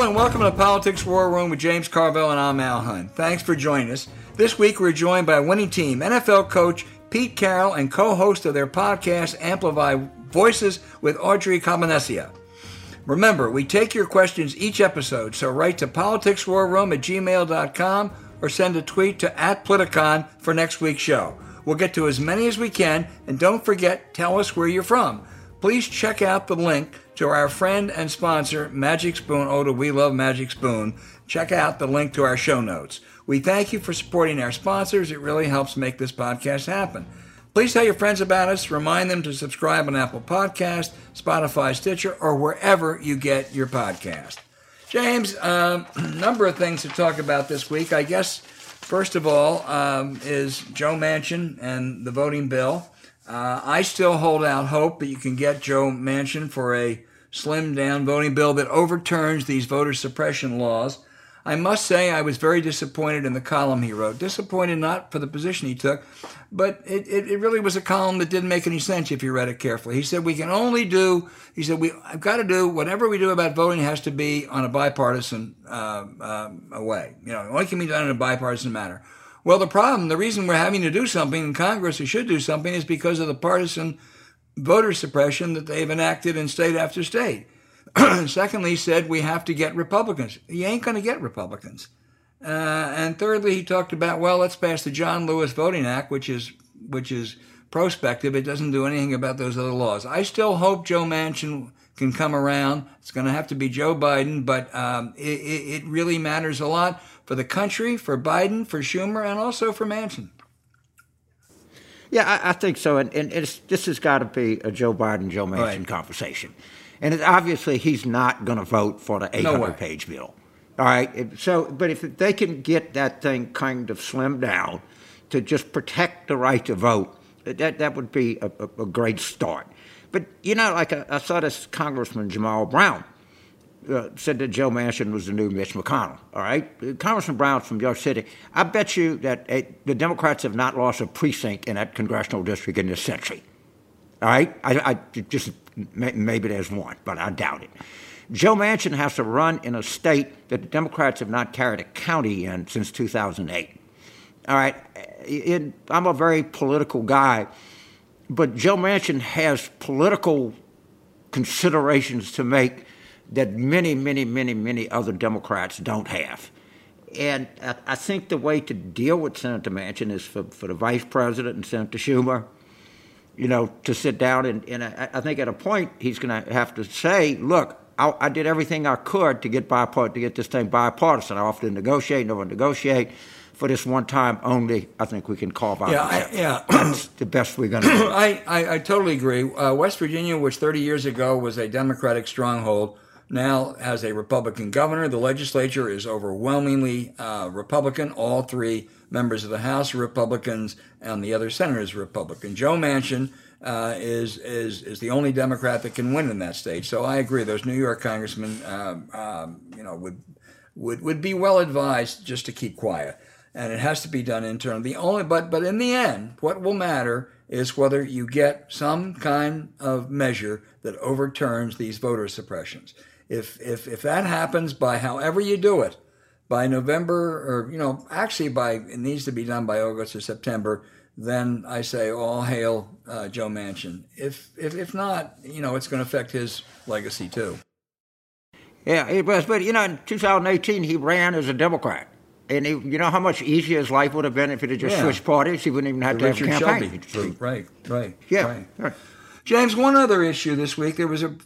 And welcome to Politics War Room with James Carville and I'm Al Hunt. Thanks for joining us. This week we're joined by winning team, NFL coach Pete Carroll and co-host of their podcast Amplify Voices with Audrey Cavenecia. Remember, we take your questions each episode, so write to politicswarroom at gmail.com or send a tweet to at Politicon for next week's show. We'll get to as many as we can, and don't forget, tell us where you're from. Please check out the link to our friend and sponsor, Magic Spoon. Do we love Magic Spoon? Check out the link to our show notes. We thank you for supporting our sponsors. It really helps make this podcast happen. Please tell your friends about us. Remind them to subscribe on Apple Podcast, Spotify, Stitcher, or wherever you get your podcast. James, a um, number of things to talk about this week. I guess, first of all, um, is Joe Manchin and the voting bill. Uh, I still hold out hope that you can get Joe Manchin for a slimmed down voting bill that overturns these voter suppression laws. I must say I was very disappointed in the column he wrote. Disappointed not for the position he took, but it, it, it, really was a column that didn't make any sense if you read it carefully. He said we can only do, he said we I've got to do whatever we do about voting has to be on a bipartisan uh, uh, way. You know, it only can be done in a bipartisan manner. Well, the problem, the reason we're having to do something in Congress, we should do something, is because of the partisan voter suppression that they've enacted in state after state. Secondly, he said we have to get Republicans. You ain't going to get Republicans. Uh, and thirdly, he talked about well, let's pass the John Lewis Voting Act, which is which is prospective. It doesn't do anything about those other laws. I still hope Joe Manchin can come around. It's going to have to be Joe Biden, but um, it, it really matters a lot for the country, for Biden, for Schumer, and also for Manchin. Yeah, I, I think so. And, and this has got to be a Joe Biden, Joe Manchin right. conversation. And it, obviously, he's not going to vote for the 800 no page bill. All right. So, but if they can get that thing kind of slimmed down to just protect the right to vote, that, that would be a, a, a great start. But, you know, like I, I saw this Congressman Jamal Brown uh, said that Joe Manchin was the new Mitch McConnell. All right, Congressman Brown from York City. I bet you that uh, the Democrats have not lost a precinct in that congressional district in this century. All right, I, I just maybe there's one, but I doubt it. Joe Manchin has to run in a state that the Democrats have not carried a county in since 2008. All right, it, I'm a very political guy, but Joe Manchin has political considerations to make that many, many, many, many other Democrats don't have. And I, think the way to deal with Senator Manchin is for, for the vice president and Senator Schumer, you know, to sit down and, and I, I think at a point he's going to have to say, look, I, I, did everything I could to get bipart- to get this thing bipartisan. I offered to negotiate, no one negotiate. For this one time only, I think we can call by. Yeah, I, yeah, that's the best we're going to do. I, I, I totally agree. Uh, West Virginia, which 30 years ago was a Democratic stronghold, now has a Republican governor. The legislature is overwhelmingly uh, Republican. All three members of the House are Republicans, and the other senators are Republican. Joe Manchin uh, is is is the only Democrat that can win in that state. So I agree. Those New York congressmen, uh, you know, would would would be well advised just to keep quiet, and it has to be done internally. The only, but but in the end, what will matter is whether you get some kind of measure that overturns these voter suppressions. If, if, if that happens by however you do it, by November, or, you know, actually by, it needs to be done by August or September, then I say all hail uh, Joe Manchin. If, if, if not, you know, it's going to affect his legacy too. Yeah, it was. But, you know, in 2018, he ran as a Democrat. And he, you know how much easier his life would have been if he had just yeah. switched parties? He wouldn't even have the to Richard have a campaign. Shelby. Right, right. Yeah. Right. right. James, one other issue this week. There was a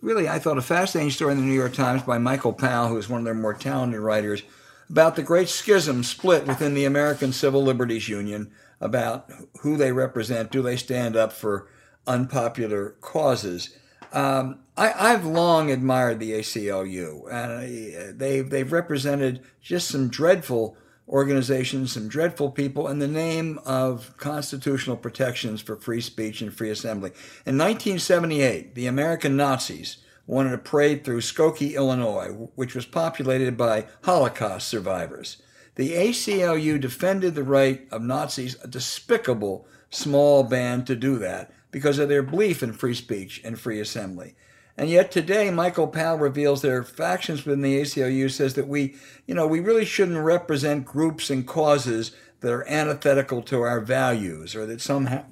really, I thought, a fascinating story in the New York Times by Michael Powell, who is one of their more talented writers, about the great schism split within the American Civil Liberties Union about who they represent. Do they stand up for unpopular causes? Um, I, have long admired the ACLU, and they've, they've represented just some dreadful organizations, some dreadful people in the name of constitutional protections for free speech and free assembly. In 1978, the American Nazis wanted to parade through Skokie, Illinois, which was populated by Holocaust survivors. The ACLU defended the right of Nazis, a despicable small band, to do that because of their belief in free speech and free assembly. And yet today, Michael Powell reveals there are factions within the ACLU says that we, you know, we really shouldn't represent groups and causes that are antithetical to our values or that somehow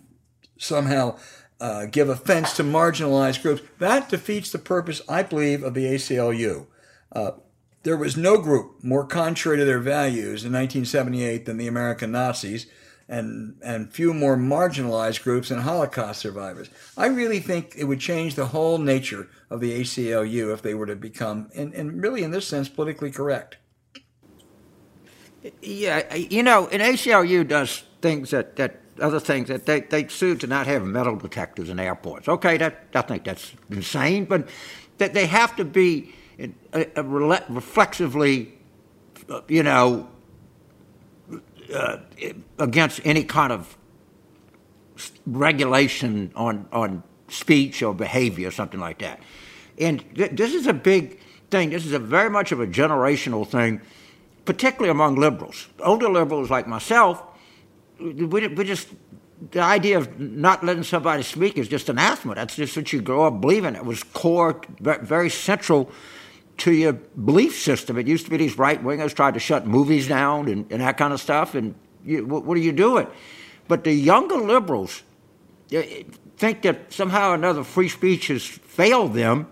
somehow uh, give offense to marginalized groups. That defeats the purpose, I believe, of the ACLU. Uh, there was no group more contrary to their values in 1978 than the American Nazis and, and few more marginalized groups and Holocaust survivors. I really think it would change the whole nature of the ACLU if they were to become, and, and really in this sense, politically correct. Yeah, you know, an ACLU does things that, that other things that they, they sued to not have metal detectors in airports. Okay, that I think that's insane, but that they have to be uh, uh, reflexively, uh, you know, uh, against any kind of regulation on on speech or behavior or something like that. And th- this is a big thing. This is a very much of a generational thing, particularly among liberals. Older liberals like myself, we, we just the idea of not letting somebody speak is just anathema. That's just what you grow up believing. It was core, very central to your belief system. It used to be these right wingers tried to shut movies down and, and that kind of stuff. And you, what, what, are you doing? But the younger liberals eh, think that somehow or another free speech has failed them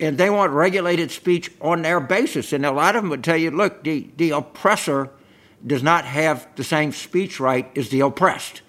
and they want regulated speech on their basis. And a lot of them would tell you look, the, the oppressor does not have the same speech right as the oppressed.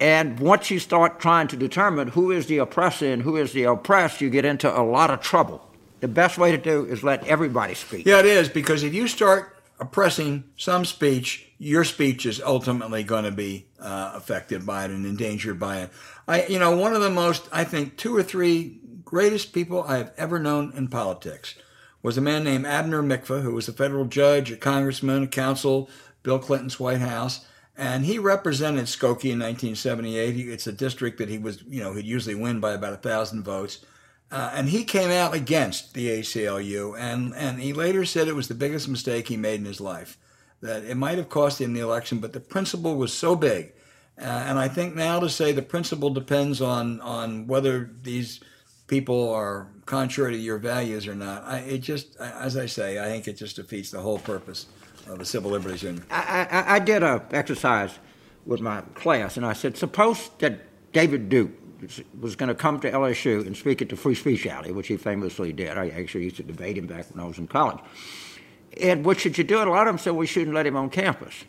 And once you start trying to determine who is the oppressor and who is the oppressed, you get into a lot of trouble the best way to do is let everybody speak. Yeah, it is because if you start oppressing some speech, your speech is ultimately going to be uh, affected by it and endangered by it. I, you know, one of the most, I think, two or three greatest people I have ever known in politics was a man named Abner Mikva, who was a federal judge, a congressman, a counsel, Bill Clinton's White House. And he represented Skokie in 1978. It's a district that he was, you know, he'd usually win by about a thousand votes. Uh, and he came out against the ACLU, and, and he later said it was the biggest mistake he made in his life. That it might have cost him the election, but the principle was so big. Uh, and I think now to say the principle depends on, on whether these people are contrary to your values or not, I, it just, as I say, I think it just defeats the whole purpose of the Civil Liberties Union. I, I, I did a exercise with my class, and I said, suppose that David Duke was going to come to LSU and speak at the Free Speech Alley, which he famously did. I actually used to debate him back when I was in college. And what should you do? And a lot of them said we shouldn't let him on campus.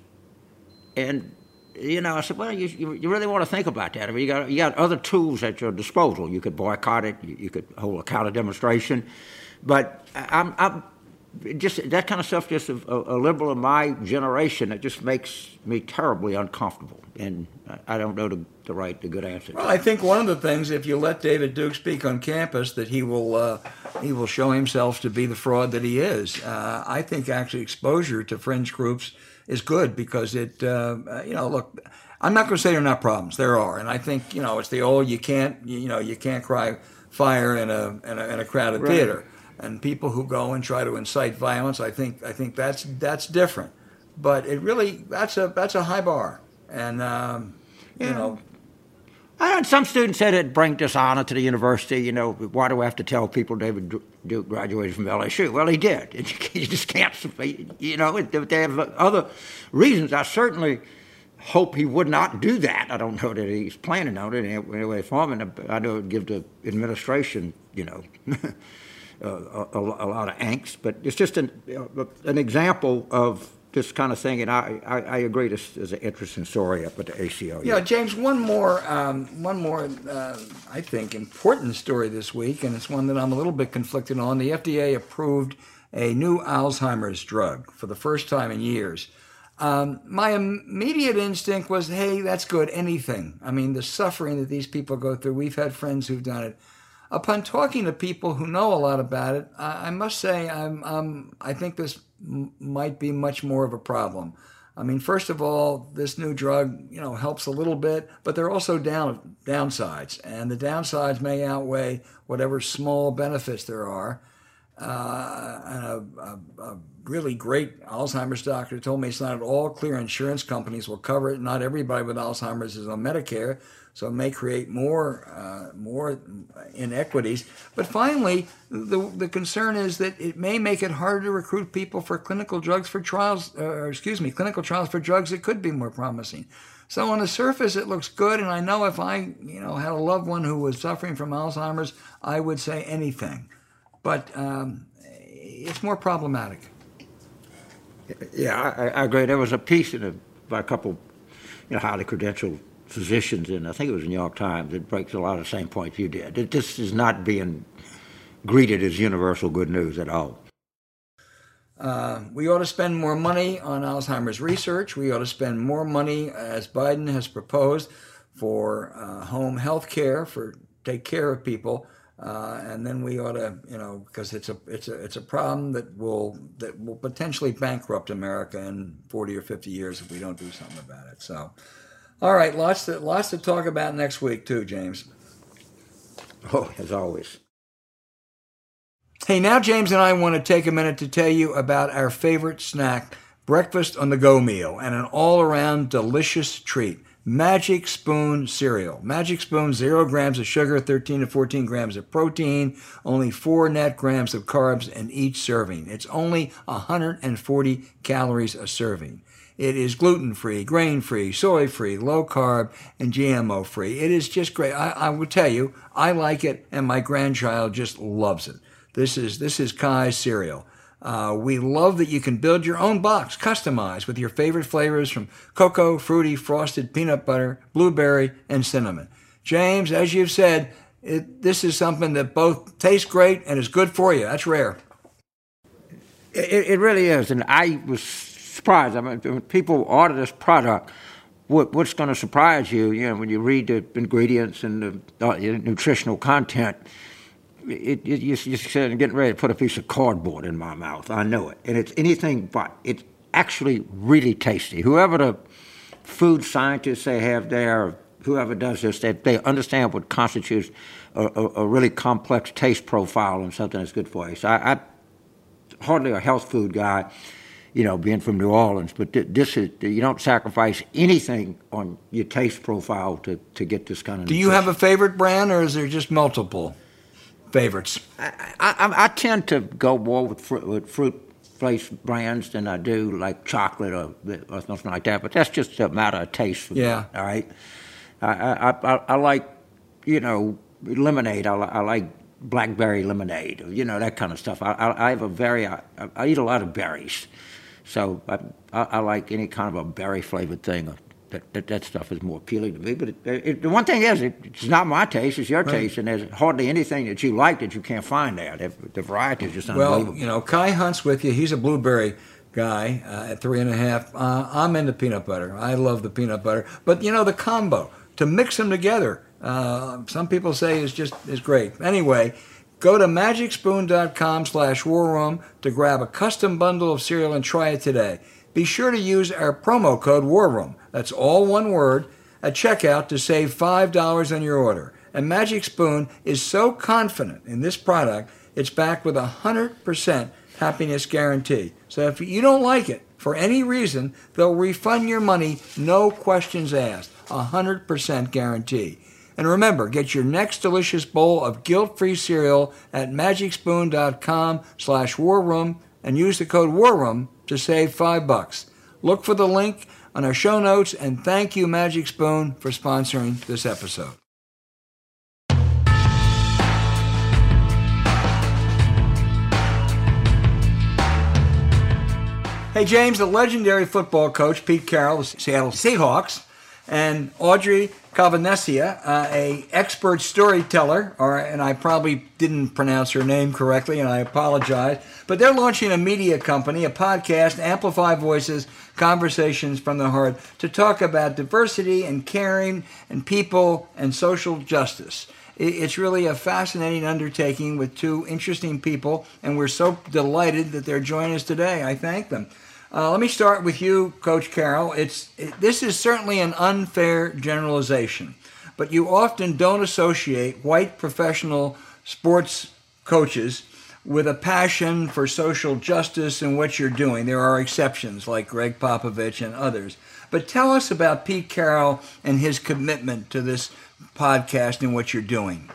And you know, I said, well, you, you really want to think about that. I mean, you got you got other tools at your disposal. You could boycott it. You, you could hold a counter demonstration. But I'm, I'm just that kind of stuff. Just a, a, liberal of my generation, it just makes me terribly uncomfortable, and I don't know the, the right, the good answer. Well, I think one of the things, if you let David Duke speak on campus, that he will uh, he will show himself to be the fraud that he is. Uh, I think actually exposure to fringe groups is good because it, uh, you know, look. I'm not going to say there are not problems. There are, and I think you know it's the old you can't you know you can't cry fire in a in a, in a crowded right. theater and people who go and try to incite violence. I think I think that's that's different, but it really that's a that's a high bar, and um, yeah. you know. I heard some students said it bring dishonor to the university. You know, why do we have to tell people David Duke graduated from LSU? Well, he did. You just can't. You know, they have other reasons. I certainly hope he would not do that. I don't know that he's planning on it in any way, form, and I know it would give the administration, you know. a, a, lot of angst. But it's just an, an example of this kind of thing, and I, I, I, agree this is an interesting story up at the ACLU. Yeah, James, one more, um, one more, uh, I think, important story this week, and it's one that I'm a little bit conflicted on. The FDA approved a new Alzheimer's drug for the first time in years. Um, my immediate instinct was, hey, that's good, anything. I mean, the suffering that these people go through, we've had friends who've done it upon talking to people who know a lot about it, I, I must say I'm, I'm, I think this might be much more of a problem. I mean, first of all, this new drug, you know, helps a little bit, but there are also down downsides, and the downsides may outweigh whatever small benefits there are. uh, and a, a, a, really great Alzheimer's doctor told me it's not at all clear insurance companies will cover it. Not everybody with Alzheimer's is on Medicare, so it may create more uh, more inequities. But finally, the the concern is that it may make it harder to recruit people for clinical drugs for trials. Uh, excuse me, clinical trials for drugs that could be more promising. So on the surface, it looks good, and I know if I you know had a loved one who was suffering from Alzheimer's, I would say anything. But um, it's more problematic. Yeah, I, I, agree. There was a piece in a, by a couple, you know, highly credentialed physicians, and I think it was the New York Times. It breaks a lot of the same points you did. It, this is not being greeted as universal good news at all. Uh, we ought to spend more money on Alzheimer's research. We ought to spend more money, as Biden has proposed, for uh, home health care, for take care of people. Uh, and then we ought to, you know, because it's a it's a it's a problem that will that will potentially bankrupt America in 40 or 50 years if we don't do something about it. So, all right, lots to lots to talk about next week too, James. Oh, as always. Hey, now James and I want to take a minute to tell you about our favorite snack, breakfast on the go meal, and an all-around delicious treat. Magic Spoon cereal. Magic Spoon, zero grams of sugar, 13 to 14 grams of protein, only four net grams of carbs in each serving. It's only 140 calories a serving. It is gluten free, grain free, soy free, low carb, and GMO free. It is just great. I, I will tell you, I like it, and my grandchild just loves it. This is this is Kai's cereal. Uh, we love that you can build your own box, customized with your favorite flavors from cocoa, fruity, frosted, peanut butter, blueberry, and cinnamon. James, as you've said, it, this is something that both tastes great and is good for you. That's rare. It, it really is, and I was surprised. I mean, when people order this product, what, what's going to surprise you, you know, when you read the ingredients and the uh, nutritional content it, it, you, you said getting ready to put a piece of cardboard in my mouth. I know it, and it's anything but. It's actually really tasty. Whoever the food scientists they have there, whoever does this, they, they understand what constitutes a, a, a, really complex taste profile and something that's good for you. So I, I hardly a health food guy, you know, being from New Orleans, but this is you don't sacrifice anything on your taste profile to, to get this kind of. Do nutrition. you have a favorite brand, or is there just multiple? Favorites? I, I, I tend to go more with fruit, with fruit based brands than I do like chocolate or, or something like that. But that's just a matter of taste. yeah. Me, all right. I, I, I, I, like, you know, lemonade. I, I like blackberry lemonade. You know that kind of stuff. I, I, I have a very. I, I, eat a lot of berries, so I, I, I like any kind of a berry flavored thing that, that, that stuff is more appealing to me. But it, it, the one thing is, it, it's not my taste; it's your right. taste, and there's hardly anything that you like that you can't find there. The, the variety is just unbelievable. Well, you know, Kai Hunt's with you. He's a blueberry guy uh, at three and a half. Uh, I'm into peanut butter. I love the peanut butter, but you know the combo to mix them together. Uh, some people say is just is great. Anyway. Go to magicspoon.com slash warroom to grab a custom bundle of cereal and try it today be sure to use our promo code WARROOM, that's all one word, at checkout to save $5 on your order. And Magic Spoon is so confident in this product, it's backed with a 100% happiness guarantee. So if you don't like it for any reason, they'll refund your money, no questions asked. A 100% guarantee. And remember, get your next delicious bowl of guilt-free cereal at magicspoon.com slash warroom and use the code WARROOM to save five bucks. Look for the link on our show notes and thank you, Magic Spoon, for sponsoring this episode. Hey, James, the legendary football coach Pete Carroll, the Seattle Seahawks, and Audrey Calvanesia, uh, a expert storyteller, or and I probably didn't pronounce her name correctly, and I apologize. But they're launching a media company, a podcast, Amplify Voices, Conversations from the Heart, to talk about diversity and caring and people and social justice. It's really a fascinating undertaking with two interesting people, and we're so delighted that they're joining us today. I thank them. Uh, let me start with you, Coach Carroll. It's it, this is certainly an unfair generalization, but you often don't associate white professional sports coaches with a passion for social justice and what you're doing. There are exceptions like Gregg Popovich and others. But tell us about Pete Carroll and his commitment to this podcast and what you're doing.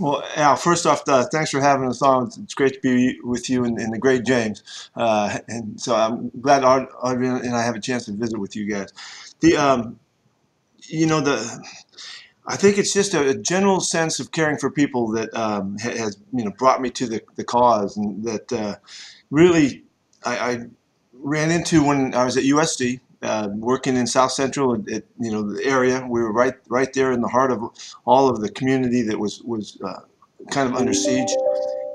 Well, Al, first off, uh, thanks for having us on. It's great to be with you and, and the great James. Uh, and so I'm glad Audrey and I have a chance to visit with you guys. The, um, you know, the, I think it's just a, a, general sense of caring for people that um, has, you know, brought me to the, the cause and that uh, really I, I, ran into when I was at USC uh, working in South Central, you know, the area. We were right right there in the heart of all of the community that was was uh, kind of under siege.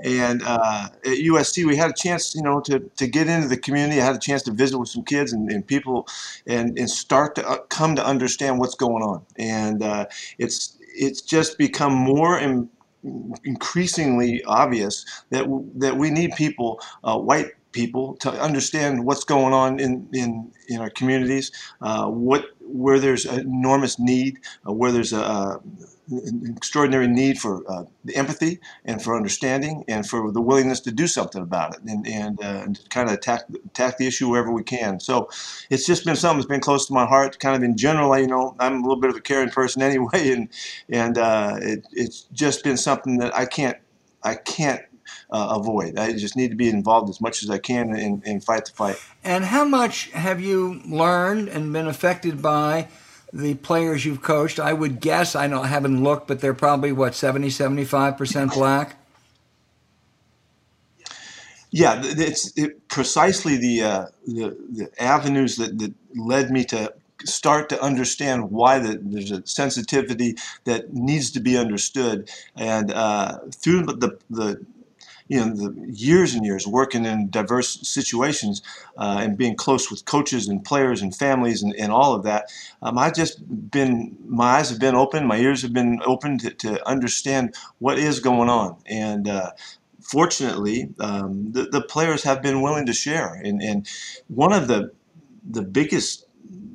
And uh, at USC, we had a chance, you know, to, to get into the community. I had a chance to visit with some kids and, and people, and, and start to uh, come to understand what's going on. And uh, it's it's just become more and increasingly obvious that that we need people, uh, white people to understand what's going on in, in, in our communities, uh, what where there's enormous need, uh, where there's a, a, an extraordinary need for uh, the empathy and for understanding and for the willingness to do something about it and, and, uh, and kind of attack, attack the issue wherever we can. So it's just been something that's been close to my heart. Kind of in general, you know, I'm a little bit of a caring person anyway, and and uh, it, it's just been something that I can't I can't uh, avoid. I just need to be involved as much as I can and, and fight the fight. And how much have you learned and been affected by the players you've coached? I would guess, I don't haven't looked, but they're probably what 70, 75 percent black. Yeah, it's it, precisely the, uh, the, the avenues that, that led me to start to understand why the, there's a sensitivity that needs to be understood, and uh, through the, the you know, the years and years working in diverse situations uh, and being close with coaches and players and families and, and all of that, um, I've just been, my eyes have been open, my ears have been open to, to understand what is going on. And uh, fortunately, um, the, the players have been willing to share. And, and one of the, the biggest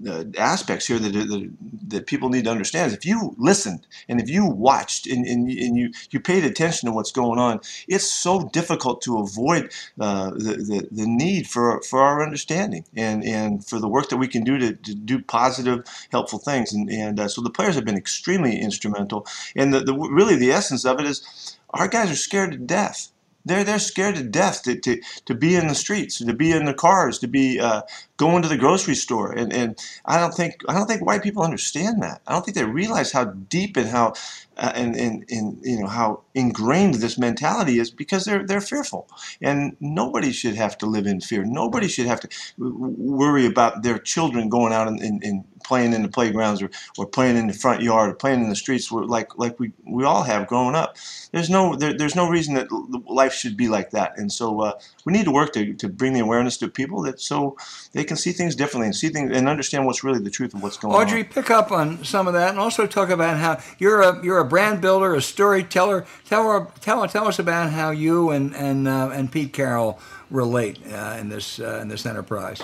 uh, aspects here that, that, that people need to understand is if you listened and if you watched and, and, and you, you paid attention to what's going on, it's so difficult to avoid uh, the, the, the, need for, for our understanding and, and for the work that we can do to, to do positive, helpful things. And, and uh, so the players have been extremely instrumental. And the, the, really the essence of it is our guys are scared to death they're they're scared to death to, to, to be in the streets, to be in the cars, to be uh, going to the grocery store, and, and I don't think I don't think white people understand that. I don't think they realize how deep and how uh, and, and, and you know how ingrained this mentality is because they're they're fearful, and nobody should have to live in fear. Nobody should have to worry about their children going out and, and, and playing in the playgrounds or, or playing in the front yard or playing in the streets like like we, we all have growing up. There's no there, there's no reason that life should be like that. And so uh, we need to work to, to bring the awareness to people that so they can see things differently and see things and understand what's really the truth of what's going Audrey, on. Audrey, pick up on some of that and also talk about how you're a you're a brand builder, a storyteller. Tell tell tell us about how you and and uh, and Pete Carroll relate uh, in this uh, in this enterprise.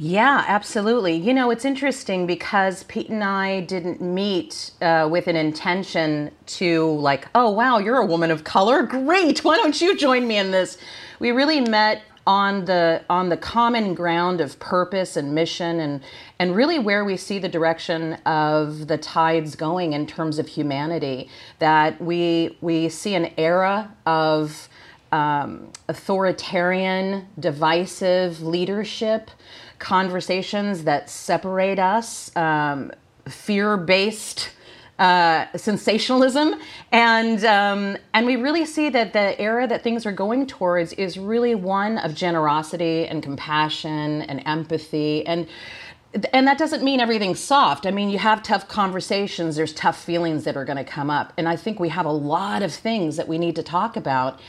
Yeah, absolutely. You know, it's interesting because Pete and I didn't meet uh, with an intention to, like, oh, wow, you're a woman of color. Great. Why don't you join me in this? We really met on the on the common ground of purpose and mission and and really where we see the direction of the tides going in terms of humanity that we we see an era of um, authoritarian divisive leadership conversations that separate us, um, fear based. Uh, sensationalism, and um, and we really see that the era that things are going towards is really one of generosity and compassion and empathy. And and that doesn't mean everything's soft. I mean, you have tough conversations, there's tough feelings that are going to come up. And I think we have a lot of things that we need to talk about.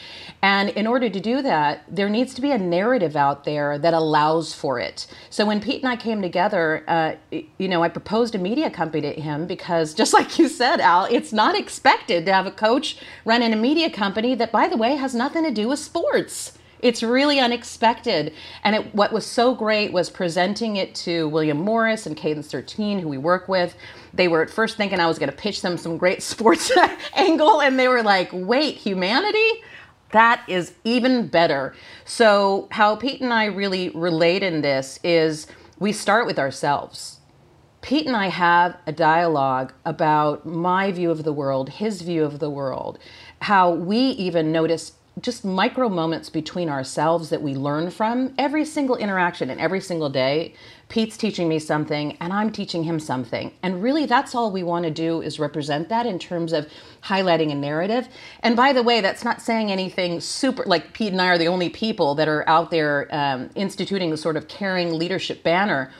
And in order to do that, there needs to be a narrative out there that allows for it. So when Pete and I came together, uh, you know, I proposed a media company to him because, just like you said, Al, it's not expected to have a coach run in a media company that, by the way, has nothing to do with sports It's really unexpected. And it, what was so great was presenting it to William Morris and Cadence 13, who we work with. They were at first thinking I was going to pitch them some great sports angle, and they were like, wait, humanity? That is even better. So, how Pete and I really relate in this is we start with ourselves. Pete and I have a dialogue about my view of the world, his view of the world, how we even notice just micro moments between ourselves that we learn from every single interaction and every single day. Pete's teaching me something and I'm teaching him something. And really, that's all we want to do is represent that in terms of highlighting a narrative. And by the way, that's not saying anything super, like Pete and I are the only people that are out there um, instituting the sort of caring leadership banner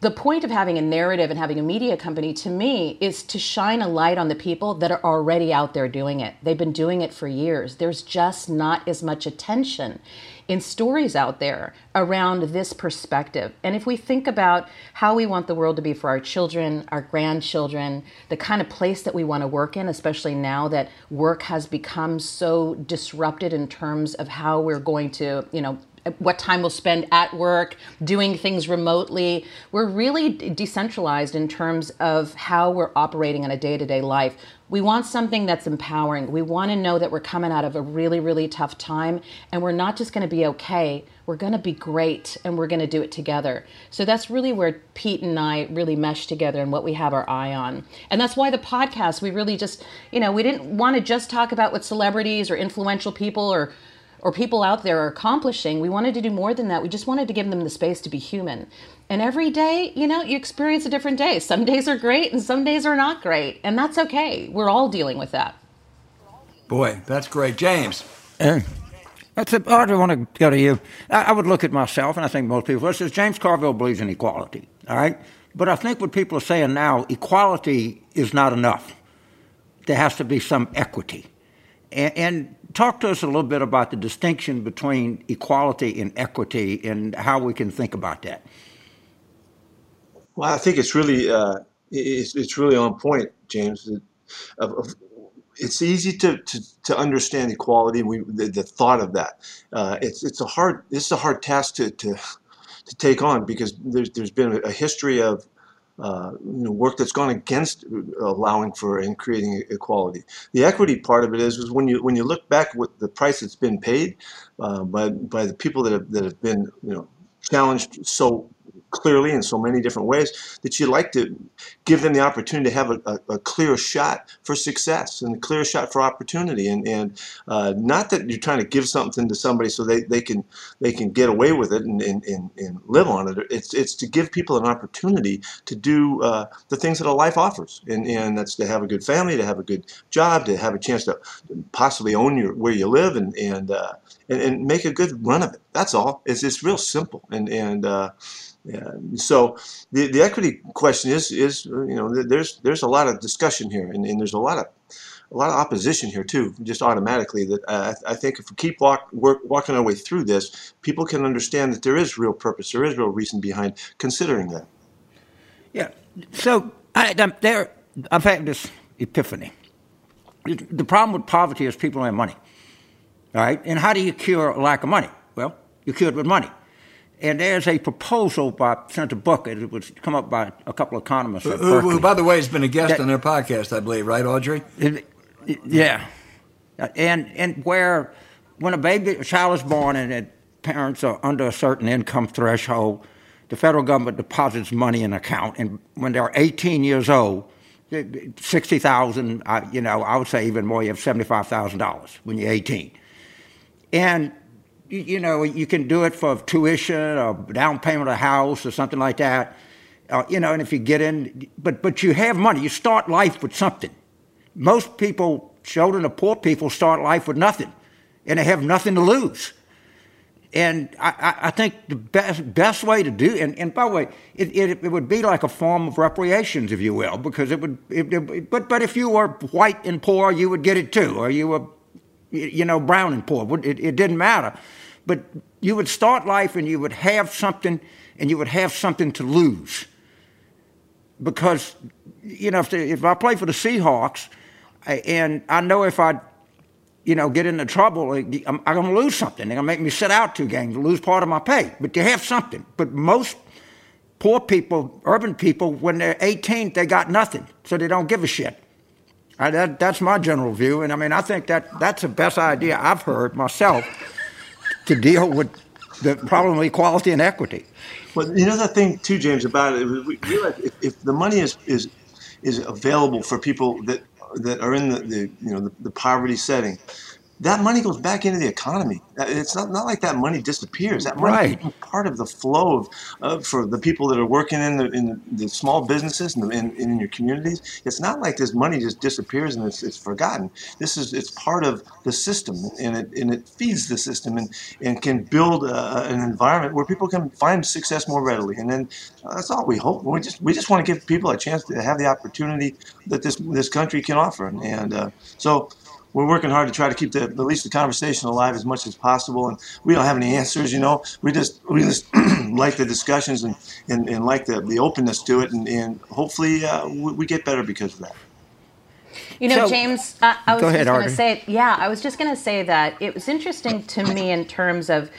the point of having a narrative and having a media company to me is to shine a light on the people that are already out there doing it. They've been doing it for years. There's just not as much attention in stories out there around this perspective. And if we think about how we want the world to be for our children, our grandchildren, the kind of place that we want to work in, especially now that work has become so disrupted in terms of how we're going to, you know, what time we'll spend at work, doing things remotely. We're really decentralized in terms of how we're operating in a day to day life. We want something that's empowering. We want to know that we're coming out of a really, really tough time and we're not just going to be okay, we're going to be great and we're going to do it together. So that's really where Pete and I really mesh together and what we have our eye on. And that's why the podcast, we really just, you know, we didn't want to just talk about what celebrities or influential people or or people out there are accomplishing. We wanted to do more than that. We just wanted to give them the space to be human. And every day, you know, you experience a different day. Some days are great and some days are not great. And that's okay. We're all dealing with that. Boy, that's great. James. Uh, that's a, I want to go to you. I, I, would look at myself, and I think most people, it says James Carville believes in equality, all right? But I think what people are saying now, equality is not enough. There has to be some equity. And, and talk to us a little bit about the distinction between equality and equity and how we can think about that. Well, I think it's really uh, it's, it's really on point, James. Of, of, it's easy to, to, to understand equality. We the, the thought of that. Uh, it's it's a hard it's a hard task to, to to take on because there's there's been a history of uh, you know, work that's gone against allowing for and creating equality. The equity part of it is, is when you when you look back with the price that's been paid uh, by by the people that have that have been you know challenged so clearly in so many different ways that you like to give them the opportunity to have a, a, a clear shot for success and a clear shot for opportunity. And, and uh, not that you're trying to give something to somebody so they, they can they can get away with it and, and, and, and live on it. It's it's to give people an opportunity to do uh, the things that a life offers. And, and that's to have a good family to have a good job to have a chance to possibly own your where you live and and, uh, and, and make a good run of it. That's all. It's, it's real simple. And and uh, yeah. So the, the equity question is is you know there's there's a lot of discussion here and, and there's a lot of a lot of opposition here too, just automatically. That uh, I think if we keep walk, work, walking our way through this, people can understand that there is real purpose, there is real reason behind considering that. Yeah. So I, I'm there. I've had this epiphany. The problem with poverty is people don't have money. All right. And how do you cure a lack of money? Well, you cure it with money. And there's a proposal by Senator Booker. It was come up by a couple of economists. Who, who, by the way, has been a guest that, on their podcast, I believe, right, Audrey? It, it, yeah. And, and where when a baby a child is born and it, parents are under a certain income threshold, the federal government deposits money in an account. And when they're 18 years old, 60,000, you know, I would say even more, you have $75,000 when you're 18. And you know, you can do it for tuition or down payment of a house or something like that. Uh, you know, and if you get in, but but you have money. You start life with something. Most people, children of poor people, start life with nothing, and they have nothing to lose. And I, I think the best best way to do, and, and by the way, it, it, it, would be like a form of reparations, if you will, because it would. It, but but if you were white and poor, you would get it too, or you were you know, brown and poor. It, it didn't matter. But you would start life and you would have something, and you would have something to lose. Because, you know, if, the, if I play for the Seahawks, and I know if I you know, get into trouble, I'm, I'm going to lose something. They're going to make me sit out two games, lose part of my pay. But you have something. But most poor people, urban people, when they're 18, they got nothing, so they don't give a shit. I, that, that's my general view, and I mean, I think that that's the best idea I've heard myself to deal with the problem of equality and equity. Well, you know the thing too, James, about it. We realize if, if the money is is is available for people that that are in the, the you know the, the poverty setting, that money goes back into the economy. It's not, not like that money disappears. That money right. is part of the flow of, uh, for the people that are working in the, in the small businesses and in, in, in, your communities. It's not like this money just disappears and it's, it's forgotten. This is it's part of the system and it, and it feeds the system and, and can build a, an environment where people can find success more readily. And then uh, that's all we hope. We just we just want to give people a chance to have the opportunity that this this country can offer. And uh, so we're working hard to try to keep the at least the conversation alive as much as possible. And we don't have any answers, you know. We just we just like the discussions and, and, and like the, the openness to it, and, and hopefully uh, we, we, get better because of that. You know, so, James, uh, I was just going to say, yeah, I was just going to say that it was interesting to me in terms of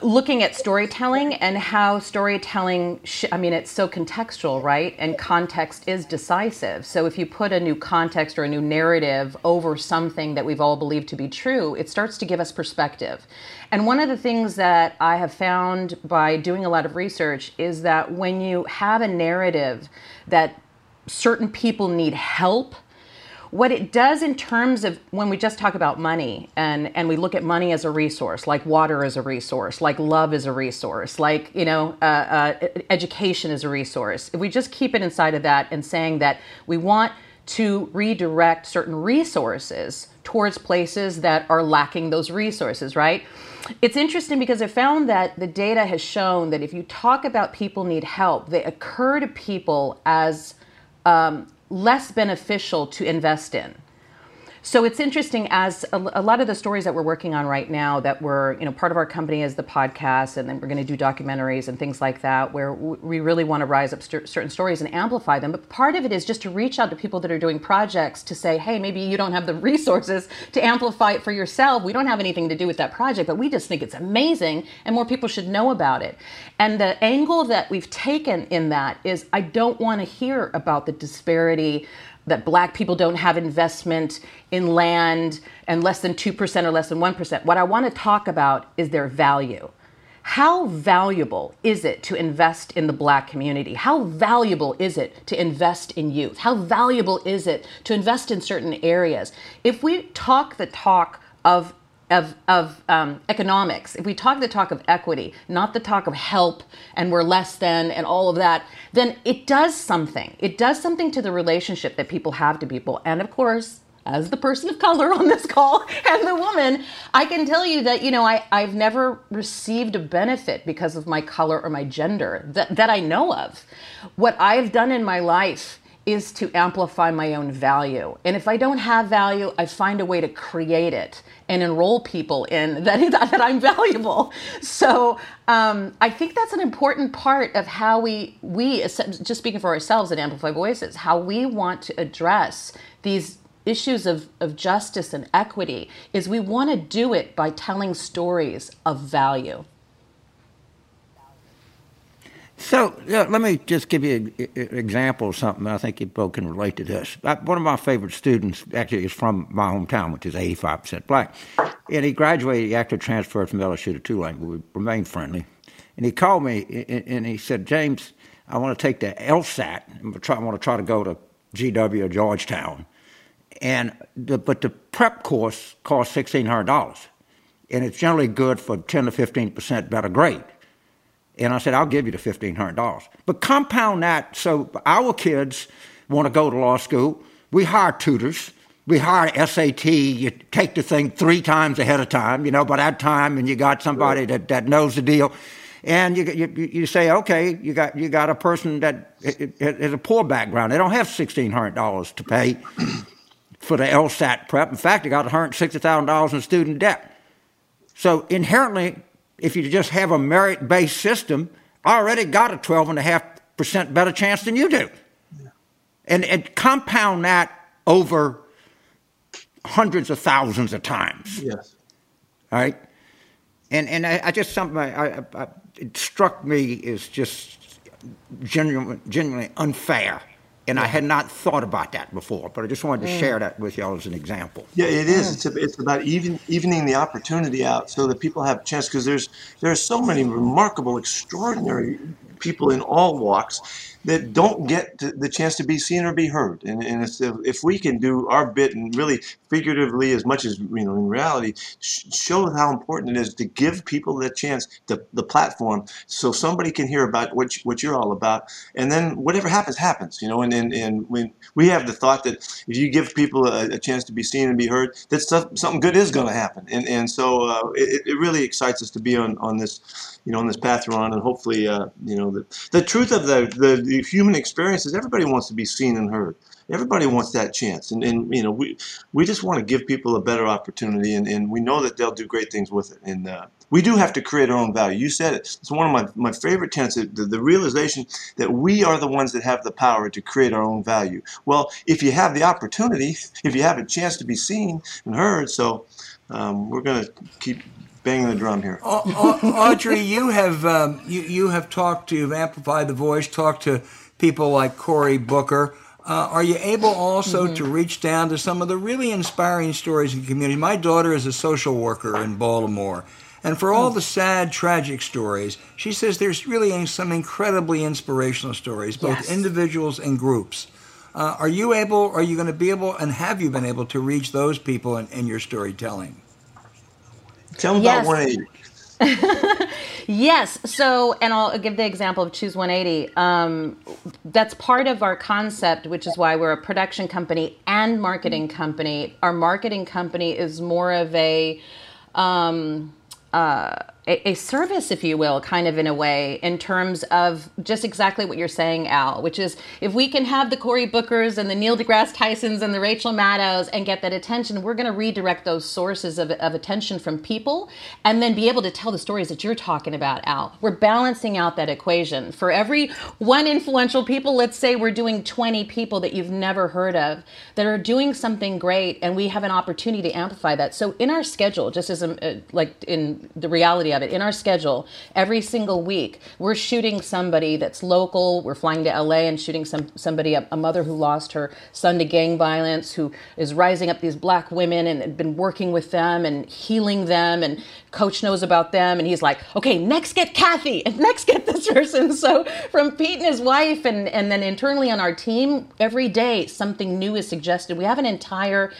looking at storytelling and how storytelling sh- i mean it's so contextual right? And context is decisive. So if you put a new context or a new narrative over something that we've all believed to be true it starts to give us perspective. And one of the things that i have found by doing a lot of research is that when you have a narrative that certain people need help what it does in terms of when we just talk about money and, and we look at money as a resource, like water as a resource, like love as a resource, like, you know, uh, uh, education as a resource, if we just keep it inside of that and saying that we want to redirect certain resources towards places that are lacking those resources, right? It's interesting because I found that the data has shown that if you talk about people need help, they occur to people as um, less beneficial to invest in. So it's interesting as a, a, lot of the stories that we're working on right now that we're, you know, part of our company is the podcast and then we're going to do documentaries and things like that where we really want to rise up st- certain stories and amplify them. But part of it is just to reach out to people that are doing projects to say, hey, maybe you don't have the resources to amplify it for yourself. We don't have anything to do with that project, but we just think it's amazing and more people should know about it. And the angle that we've taken in that is I don't want to hear about the disparity that black people don't have investment in land and less than 2% or less than 1%. What I want to talk about is their value. How valuable is it to invest in the black community? How valuable is it to invest in youth? How valuable is it to invest in certain areas? If we talk the talk of of, of um, economics, if we talk the talk of equity, not the talk of help and we're less than and all of that, then it does something. It does something to the relationship that people have to people. And of course, as the person of color on this call and the woman, I can tell you that, you know, I, I've never received a benefit because of my color or my gender that, that I know of. What I've done in my life is to amplify my own value. And if I don't have value, I find a way to create it and enroll people in that, that I'm valuable. So um, I think that's an important part of how we, we, just speaking for ourselves at Amplify Voices, how we want to address these issues of, of justice and equity is we want to do it by telling stories of value. So yeah, let me just give you an example of something I think you both can relate to this. Uh, one of my favorite students actually is from my hometown, which is 85% black. And he graduated, he actually transferred from LSU to Tulane, we remained friendly. And he called me and he said, James, I want to take the LSAT. I want to try to go to GW or Georgetown. And the, but the prep course costs $1,600. And it's generally good for 10 to 15% better grade. And I said, I'll give you the $1,500. But compound that so our kids want to go to law school. We hire tutors. We hire SAT. You take the thing three times ahead of time, you know, by that time, and you got somebody that, that knows the deal. And you, you, you say, okay, you got, you got a person that has a poor background. They don't have $1,600 to pay for the LSAT prep. In fact, they got $160,000 in student debt. So inherently, if you just have a merit based system, I already got a 12.5% better chance than you do. And, and compound that over hundreds of thousands of times. Yes. All right. And and I, I just something I, I, I, it struck me as just genuinely, genuinely unfair and I had not thought about that before, but I just wanted to mm. share that with y'all as an example. Yeah, it is. It's, a, it's about even, evening the opportunity out so that people have a chance because there's there are so many remarkable, extraordinary people in all walks that don't get the chance to be seen or be heard. And, and if we can do our bit and really figuratively as much as you know in reality, show how important it is to give people the chance, the, the platform, so somebody can hear about what you, what you're all about, and then whatever happens happens. You know, and and, and when we have the thought that if you give people a, a chance to be seen and be heard, that stuff, something good is going to happen. And and so uh, it, it really excites us to be on on this you know, on this path we're on, and hopefully, uh, you know, the, the truth of the, the, the human experience is everybody wants to be seen and heard. Everybody wants that chance, and, and you know, we we just want to give people a better opportunity, and, and we know that they'll do great things with it. And uh, we do have to create our own value. You said it. It's one of my, my favorite tenets, the, the realization that we are the ones that have the power to create our own value. Well, if you have the opportunity, if you have a chance to be seen and heard, so um, we're going to keep banging the drum here. Audrey, you have um, you you have talked to you've amplified the voice, talked to people like Cory Booker. Uh, are you able also mm-hmm. to reach down to some of the really inspiring stories in the community? My daughter is a social worker in Baltimore, and for all mm. the sad, tragic stories, she says there's really some incredibly inspirational stories, both yes. individuals and groups. Uh, are you able? Are you going to be able? And have you been able to reach those people in, in your storytelling? Tell them yes. about 180. yes. So, and I'll give the example of Choose 180. Um, that's part of our concept, which is why we're a production company and marketing company. Our marketing company is more of a um, uh, a, a, service, if you will, kind of in a way, in terms of just exactly what you're saying, Al, which is if we can have the Cory Bookers and the Neil deGrasse Tysons and the Rachel Maddows and get that attention, we're going to redirect those sources of, of attention from people and then be able to tell the stories that you're talking about, Al. We're balancing out that equation. For every one influential people, let's say we're doing 20 people that you've never heard of that are doing something great, and we have an opportunity to amplify that. So in our schedule, just as a, uh, like in the reality of it. In our schedule, every single week, we're shooting somebody that's local. We're flying to LA and shooting some somebody, a, a mother who lost her son to gang violence, who is rising up these black women and been working with them and healing them. And coach knows about them, and he's like, okay, next get Kathy, and next get this person. So from Pete and his wife, and and then internally on our team, every day something new is suggested. We have an entire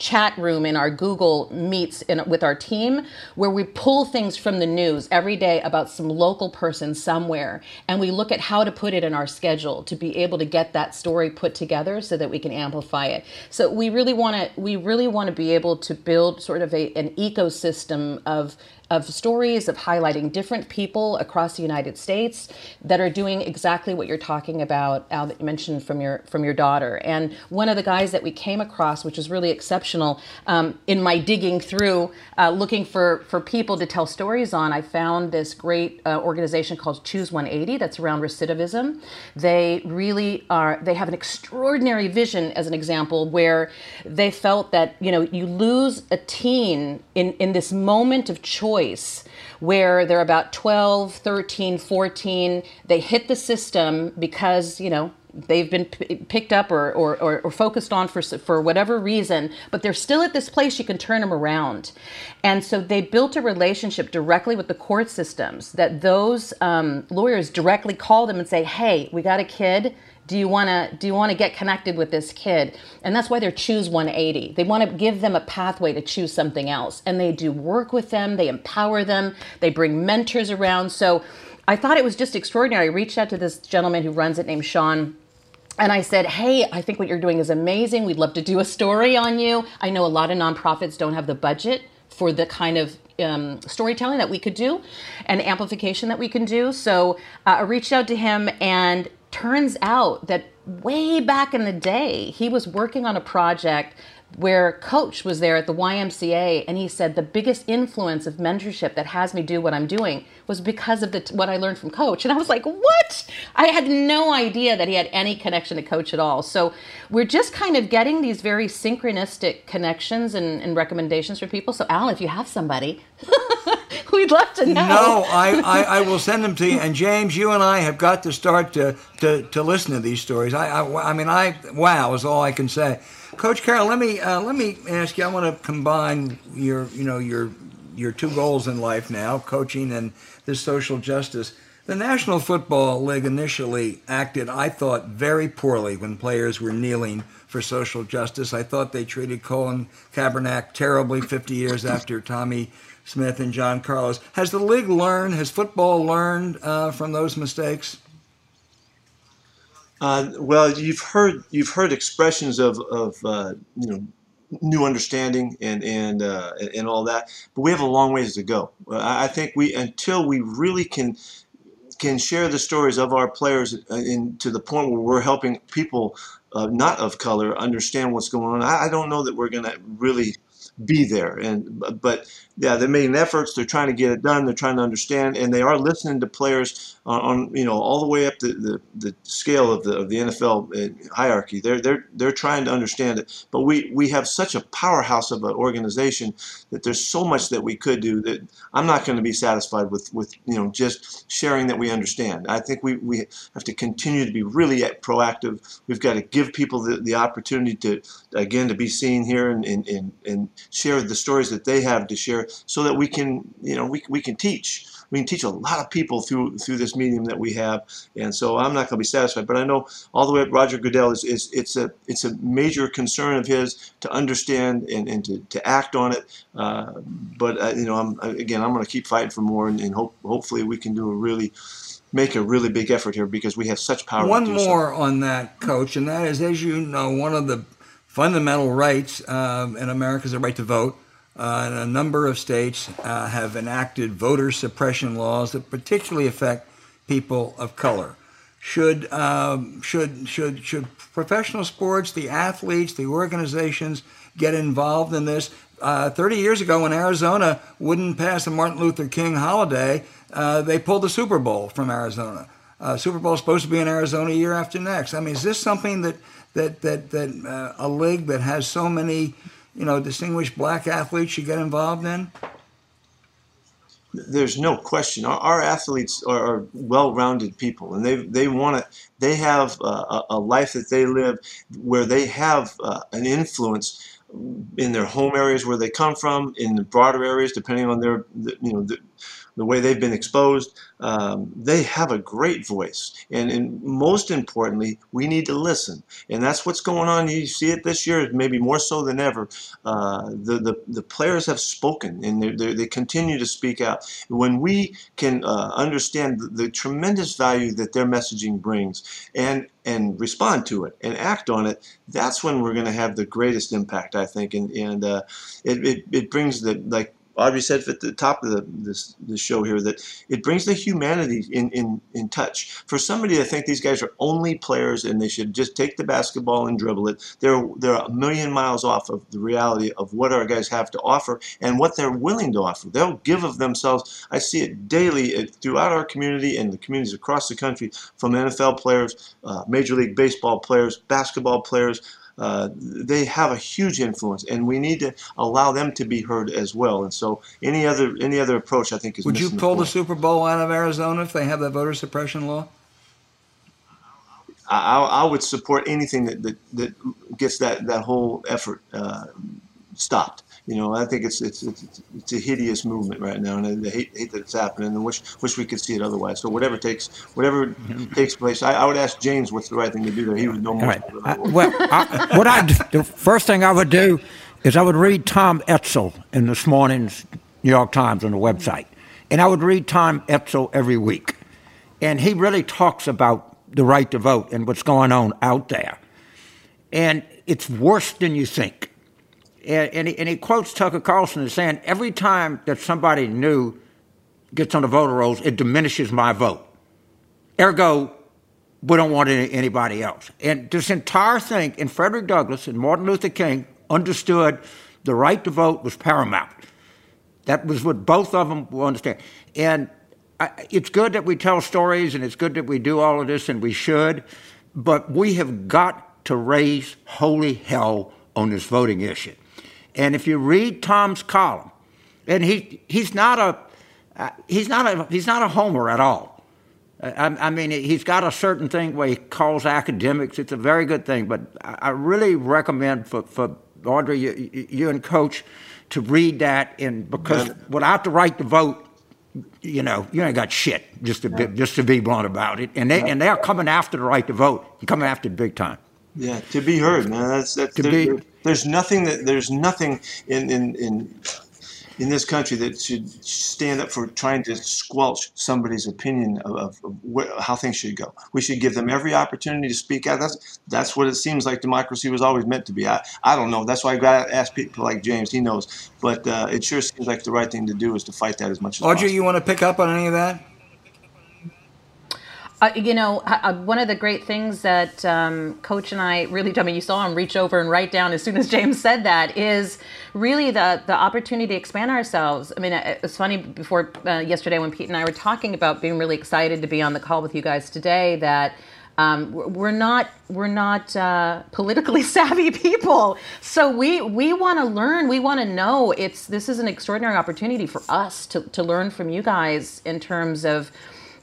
chat room in our Google Meets in, with our team where we pull things from the news every day about some local person somewhere and we look at how to put it in our schedule to be able to get that story put together so that we can amplify it. So we really want to we really want to be able to build sort of a, an ecosystem of of stories of highlighting different people across the United States that are doing exactly what you're talking about, Al, that you mentioned from your from your daughter. And one of the guys that we came across, which was really exceptional, um, in my digging through, uh, looking for for people to tell stories on, I found this great uh, organization called Choose 180 that's around recidivism. They really are. They have an extraordinary vision, as an example, where they felt that you know you lose a teen in in this moment of choice choice where they're about 12, 13, 14. They hit the system because, you know, they've been p- picked up or, or, or, or, focused on for, for whatever reason, but they're still at this place you can turn them around. And so they built a relationship directly with the court systems that those um, lawyers directly call them and say, hey, we got a kid do you want to do you want to get connected with this kid and that's why they're choose 180 they want to give them a pathway to choose something else and they do work with them they empower them they bring mentors around so i thought it was just extraordinary i reached out to this gentleman who runs it named sean and I said, Hey, I think what you're doing is amazing. We'd love to do a story on you. I know a lot of nonprofits don't have the budget for the kind of um, storytelling that we could do and amplification that we can do. So uh, I reached out to him, and turns out that way back in the day, he was working on a project where coach was there at the YMCA and he said the biggest influence of mentorship that has me do what I'm doing was because of the what I learned from coach. And I was like what? I had no idea that he had any connection to coach at all. So we're just kind of getting these very synchronistic connections and, and recommendations for people. So Al if you have somebody we'd love to know no I, I, I, will send them to you and James you and I have got to start to, to, to listen to these stories I, I, I mean I wow is all I can say Coach Carroll, let me uh, let me ask you. I want to combine your you know your your two goals in life now, coaching and this social justice. The National Football League initially acted, I thought, very poorly when players were kneeling for social justice. I thought they treated Colin Kaepernick terribly 50 years after Tommie Smith and John Carlos. Has the league learned, has football learned uh, from those mistakes? Uh, well, you've heard you've heard expressions of of uh, you know new understanding and and uh, and all that, but we have a long ways to go. I think we until we really can can share the stories of our players uh, in, to the point where we're helping people uh, not of color understand what's going on. I, I don't know that we're going to really be there. And but yeah, they're making efforts. They're trying to get it done. They're trying to understand, and they are listening to players on, on you know all the way up the, the, the scale of the of the NFL uh, hierarchy. They're they're they're trying to understand it. But we we have such a powerhouse of an organization that there's so much that we could do that I'm not going to be satisfied with with you know just sharing that we understand. I think we we have to continue to be really proactive. We've got to give people the, the opportunity to again to be seen here and and, and, and share the stories that they have to share so that we can, you know, we, we can teach. We can teach a lot of people through through this medium that we have, and so I'm not going to be satisfied. But I know all the way up, Roger Goodell is, is it's a it's a major concern of his to understand and, and to, to act on it. Uh, but uh, you know, I'm again, I'm going to keep fighting for more, and, and hope hopefully we can do a really make a really big effort here because we have such power. One more so. on that, Coach, and that is, as you know, one of the fundamental rights um, in America is the right to vote. Uh, a number of states uh, have enacted voter suppression laws that particularly affect people of color. Should um, should should should professional sports, the athletes, the organizations get involved in this? Uh, 30 years ago, when Arizona wouldn't pass a Martin Luther King holiday, uh, they pulled the Super Bowl from Arizona. Uh, Super Bowl is supposed to be in Arizona year after next. I mean, is this something that that that that a league that has so many, you know, distinguished black athletes should get involved in? There's no question. Our, our athletes are, are, well-rounded people, and they they want to. They have a, a, life that they live where they have uh, an influence in their home areas where they come from, in the broader areas, depending on their, you know, the, the way they've been exposed, um, they have a great voice. And, and, most importantly, we need to listen. And that's what's going on. You see it this year, maybe more so than ever. Uh, the, the, the players have spoken and they they continue to speak out. When we can uh, understand the, the tremendous value that their messaging brings and and respond to it and act on it, that's when we're going to have the greatest impact, I think. And, and uh, it, it, it brings the, like Audrey said at the top of the, this, this show here that it brings the humanity in, in, in touch. For somebody to think these guys are only players and they should just take the basketball and dribble it, they're, they're a million miles off of the reality of what our guys have to offer and what they're willing to offer. They'll give of themselves. I see it daily uh, throughout our community and the communities across the country from NFL players, uh, Major League Baseball players, basketball players, uh, they have a huge influence, and we need to allow them to be heard as well. And so, any other any other approach, I think, is. Would you pull the, the, Super Bowl out of Arizona if they have that voter suppression law? I, I would support anything that, that, that gets that that whole effort uh, stopped. You know, I think it's it's it's, it's a hideous movement right now, and I hate, hate that it's happening, and wish wish we could see it otherwise. So whatever takes whatever mm-hmm. takes place, I, I, would ask James what's the right thing to do there. He would know more. Right. I, well, I, what I the first thing I would do is I would read Tom Edsall in this morning's New York Times on the website, and I would read Tom Edsall every week, and he really talks about the right to vote and what's going on out there, and it's worse than you think and he, and he quotes Tucker Carlson as saying, every time that somebody new gets on the voter rolls, it diminishes my vote. Ergo, we don't want any, anybody else. And this entire thing, and Frederick Douglass and Martin Luther King understood the right to vote was paramount. That was what both of them will understand. And I, it's good that we tell stories and it's good that we do all of this, and we should, but we have got to raise holy hell on this voting issue. And if you read Tom's column, and he, he's not a uh, he's not a he's not a homer at all. Uh, I, I, mean, he's got a certain thing where he calls academics. It's a very good thing, but I, I really recommend for, for Audrey, you, you, and Coach, to read that. And because yeah. without the right to vote, you know, you ain't got shit. Just to yeah. be, just to be blunt about it. And they yeah. and they're coming after the right to vote, coming after it big time. Yeah, to be heard, man. That's that's. To be, there's nothing that there's nothing in in in in this country that should stand up for trying to squelch somebody's opinion of, of, of how things should go. We should give them every opportunity to speak out. That's that's what it seems like democracy was always meant to be. I, I don't know. That's why I got to ask people like James. He knows, but uh, it sure seems like the right thing to do is to fight that as much as Audrey, possible. you want to pick up on any of that? Uh, you know, uh, one of the great things that um, Coach and I really, I mean, you saw him reach over and write down as soon as James said that is really the the opportunity to expand ourselves. I mean, it was funny before uh, yesterday when Pete and I were talking about being really excited to be on the call with you guys today that. Um, we're not we're not uh, politically savvy people, so we we want to learn. We want to know. It's this is an extraordinary opportunity for us to to learn from you guys in terms of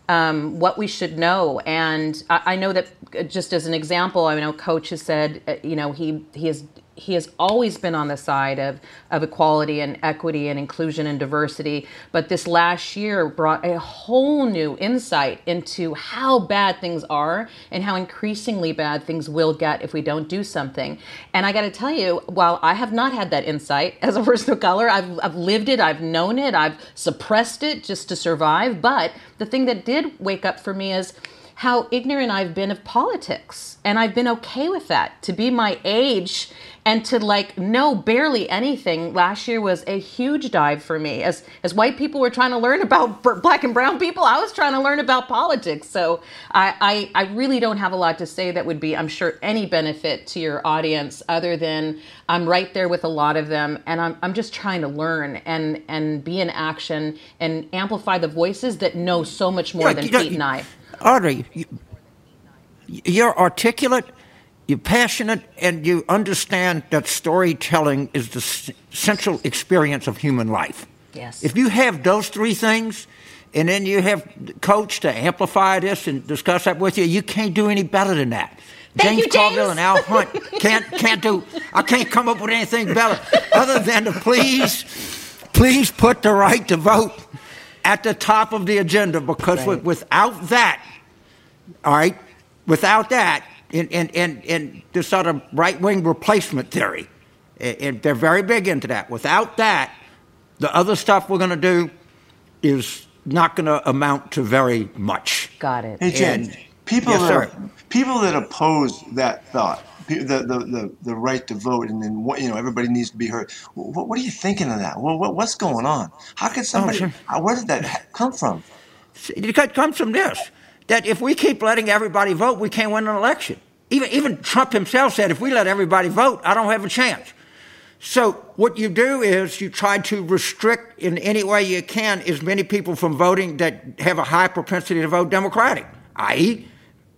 um, what we should know. And I, I, know that uh, just as an example, I know Coach has said, uh, you know, he he has he has always been on the side of, of equality and equity and inclusion and diversity. But this last year brought a whole new insight into how bad things are and how increasingly bad things will get if we don't do something. And I got to tell you, while I have not had that insight as a person of color, I've, I've lived it, I've known it, I've suppressed it just to survive. But the thing that did wake up for me is, how ignorant I've been of politics. And I've been okay with that. To be my age and to like know barely anything last year was a huge dive for me as as white people were trying to learn about black and brown people i was trying to learn about politics so I, I i really don't have a lot to say that would be i'm sure any benefit to your audience other than i'm right there with a lot of them and i'm, I'm just trying to learn and and be in action and amplify the voices that know so much more yeah, than Pete and I. Audrey, you, you're articulate you're passionate and you understand that storytelling is the central experience of human life. Yes. If you have those three things, and then you have coach to amplify this and discuss that with you, you can't do any better than that. Thank James, you, James Carville and Al Hunt can't can't do. I can't come up with anything better other than to please, please put the right to vote at the top of the agenda because right. without that, all right, without that, in, in, in, in this sort of right wing replacement theory. And they're very big into that. Without that, the other stuff we're going to do is not going to amount to very much. Got it. Hey, Jen, people, yes, that people that oppose that thought, the, the, the, the right to vote, and then what, you know everybody needs to be heard. What, what are you thinking of that? Well, what, what's going on? How could oh, somebody? Oh, sure. Where did that come from? It comes from this that if we keep letting everybody vote, we can't win an election. Even, even Trump himself said, if we let everybody vote, I don't have a chance. So what you do is you try to restrict in any way you can as many people from voting that have a high propensity to vote Democratic, i.e.,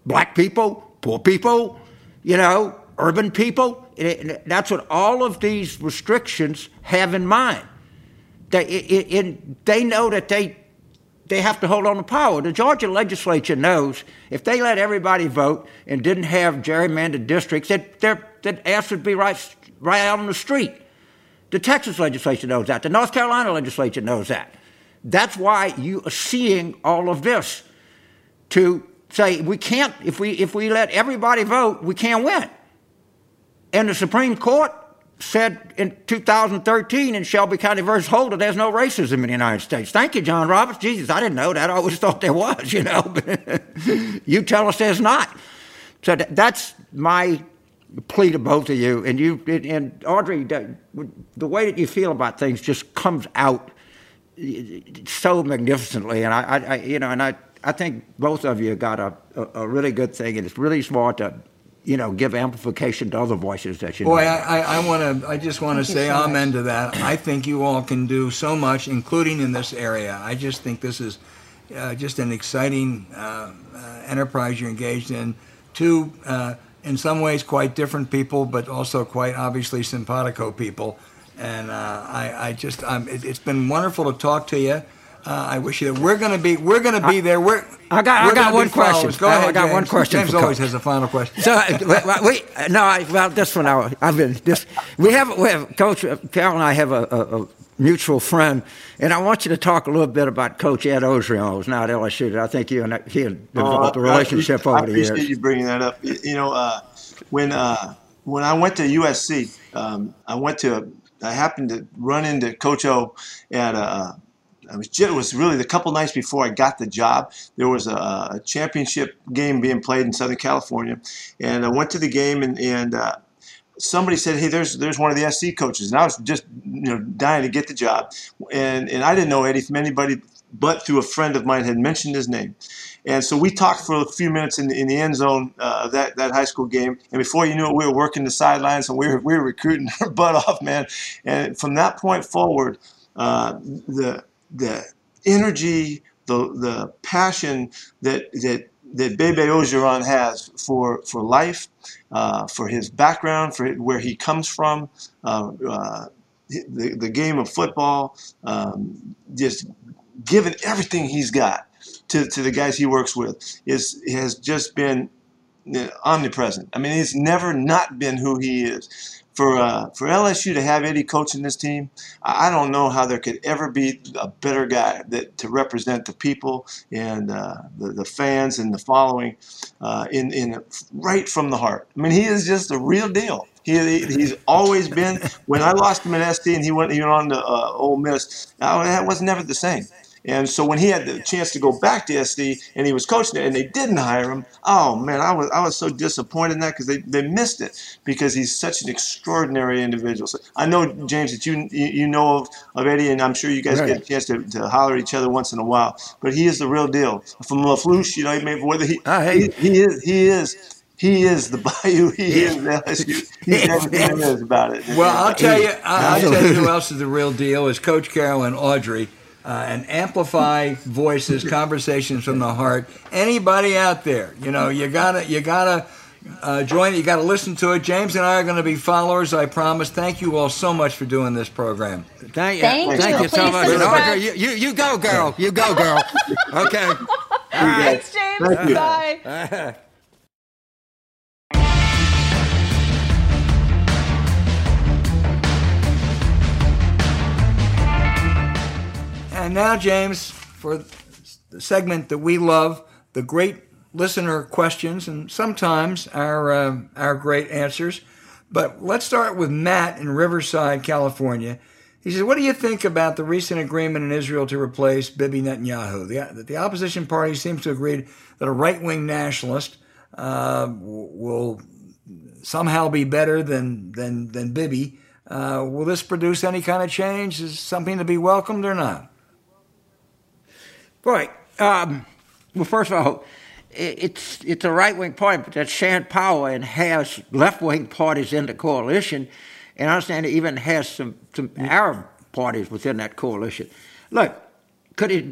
black people, poor people, you know, urban people. That's what all of these restrictions have in mind. They, they know that they they have to hold on to power. The Georgia legislature knows if they let everybody vote and didn't have gerrymandered districts, that, that ass would be right, right out on the street. The Texas legislature knows that. The North Carolina legislature knows that. That's why you are seeing all of this to say we can't, if we, if we let everybody vote, we can't win. And the Supreme Court said in 2013 in Shelby County versus Holder, there's no racism in the United States. Thank you, John Roberts. Jesus, I didn't know that. I always thought there was, you know. you tell us there's not. So that's my plea to both of you. And you and Audrey, the way that you feel about things just comes out so magnificently. And I, I you know, and I, I think both of you got a, a, a really good thing, and it's really smart to you know, give amplification to other voices that you. Boy, know. I, I want to. I just want to say so amen much. to that. I think you all can do so much, including in this area. I just think this is uh, just an exciting uh, uh, enterprise you're engaged in. Two, uh, in some ways, quite different people, but also quite obviously simpatico people. And uh, I, I just, it, has been wonderful to talk to you. Uh, I wish you. We're going to be. We're going to be there. We're. I got. I got one question. Go ahead. I got James. one question. James always has a final question. So we no. I, well, this one I, I've been. This we have. We have Coach Carroll and I have a, a, a mutual friend, and I want you to talk a little bit about Coach Ed Orgeron, who's now at LSU. I think you and he have developed oh, a relationship I, over the years. I appreciate you bringing that up. You know, uh, when uh, when I went to USC, um, I went to I happened to run into Coach O at a I was it was really the couple nights before I got the job. There was a, a, championship game being played in Southern California, and I went to the game and and uh, somebody said, "Hey, there's there's one of the SC coaches," and I was just you know dying to get the job, and and I didn't know Eddie from anybody but through a friend of mine had mentioned his name. And so we talked for a few minutes in the, in the end zone uh, of that, that high school game. And before you knew it, we were working the sidelines and we were, we were recruiting our butt off, man. And from that point forward, uh, the the energy, the the passion that that that Bebe Orgeron has for for life, uh, for his background, for where he comes from, uh, uh, the the game of football, um, just giving everything he's got to, to the guys he works with is has just been uh, omnipresent. I mean, he's never not been who he is for uh, for LSU to have Eddie coaching this team, I don't know how there could ever be a better guy that to represent the people and uh, the, the fans and the following uh, in in right from the heart. I mean, he is just a real deal. He, he's always been. When I lost him at SC and he went he went on to uh, Ole Miss, that was never the same. And so when he had the chance to go back to SC and he was coaching it and they didn't hire him, oh man, I was I was so disappointed in that because they, they missed it because he's such an extraordinary individual. So I know James that you you know of, of Eddie and I'm sure you guys right. get a chance to, to holler at each other once in a while. But he is the real deal. From Lafourche, you know, whether he, oh, hey. he, he is he is he is the Bayou. He is LSU. He's everything there is about it. Well, I'll tell you. I'll, I'll tell you who else is the real deal is Coach Carroll and Audrey uh, and amplify voices, conversations from the heart. Anybody out there, you know, you gotta, you gotta uh, join it. You gotta listen to it. James and I are going to be followers. I promise. Thank you all so much for doing this program. Thank you. Thank, thank you, you so much. No, you, you, you go, girl. You go, girl. Okay. All right. Thanks, James. Bye. And now, James, for the segment that we love, the great listener questions, and sometimes our uh, our great answers. But let's start with Matt in Riverside, California. He says, "What do you think about the recent agreement in Israel to replace Bibi Netanyahu? The, the opposition party seems to agree that a right-wing nationalist uh, will somehow be better than than than Bibi. Uh, will this produce any kind of change? Is something to be welcomed or not?" Right. Um, well, first of all, it's it's a right wing party, but that's shared power and has left wing parties in the coalition, and I understand it even has some some Arab parties within that coalition. Look, could it?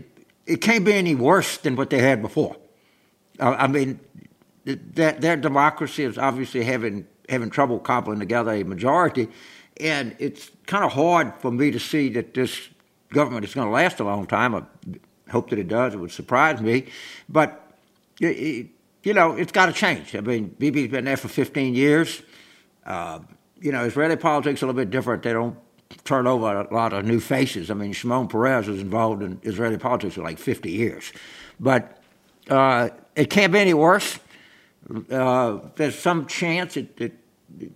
It can't be any worse than what they had before. Uh, I mean, their, their democracy is obviously having having trouble cobbling together a majority, and it's kind of hard for me to see that this government is going to last a long time hope that it does. It would surprise me. But, it, you know, it's got to change. I mean, Bibi's been there for 15 years. Uh, you know, Israeli politics is a little bit different. They don't turn over a lot of new faces. I mean, Shimon Peres was involved in Israeli politics for like 50 years. But uh, it can't be any worse. Uh, there's some chance it, it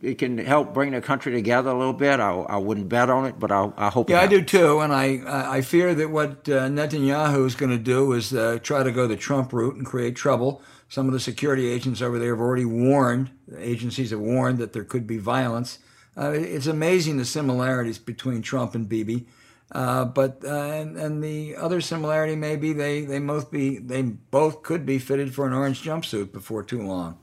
it can help bring the country together a little bit. I, I wouldn't bet on it, but I, I hope. Yeah, I do too, and I I fear that what uh, Netanyahu is going to do is uh, try to go the Trump route and create trouble. Some of the security agents over there have already warned. Agencies have warned that there could be violence. Uh, it's amazing the similarities between Trump and Bibi. Uh, but uh, and, and the other similarity may be they they both be they both could be fitted for an orange jumpsuit before too long.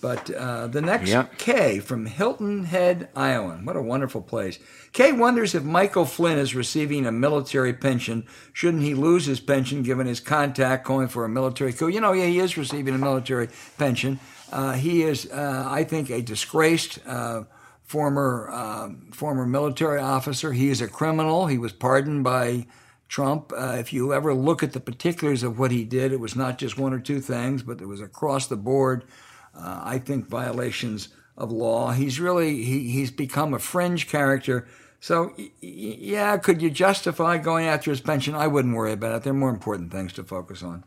But uh, the next yep. Kay from Hilton Head, Iowa. What a wonderful place. Kay wonders if Michael Flynn is receiving a military pension. Shouldn't he lose his pension given his contact going for a military coup? You know, yeah, he is receiving a military pension. Uh, he is, uh, I think, a disgraced uh, former uh, former military officer. He is a criminal. He was pardoned by Trump. Uh, if you ever look at the particulars of what he did, it was not just one or two things, but it was across the board uh, I think, violations of law. He's really he, he's become a fringe character. So yeah, could you justify going after his pension? I wouldn't worry about it. There are more important things to focus on.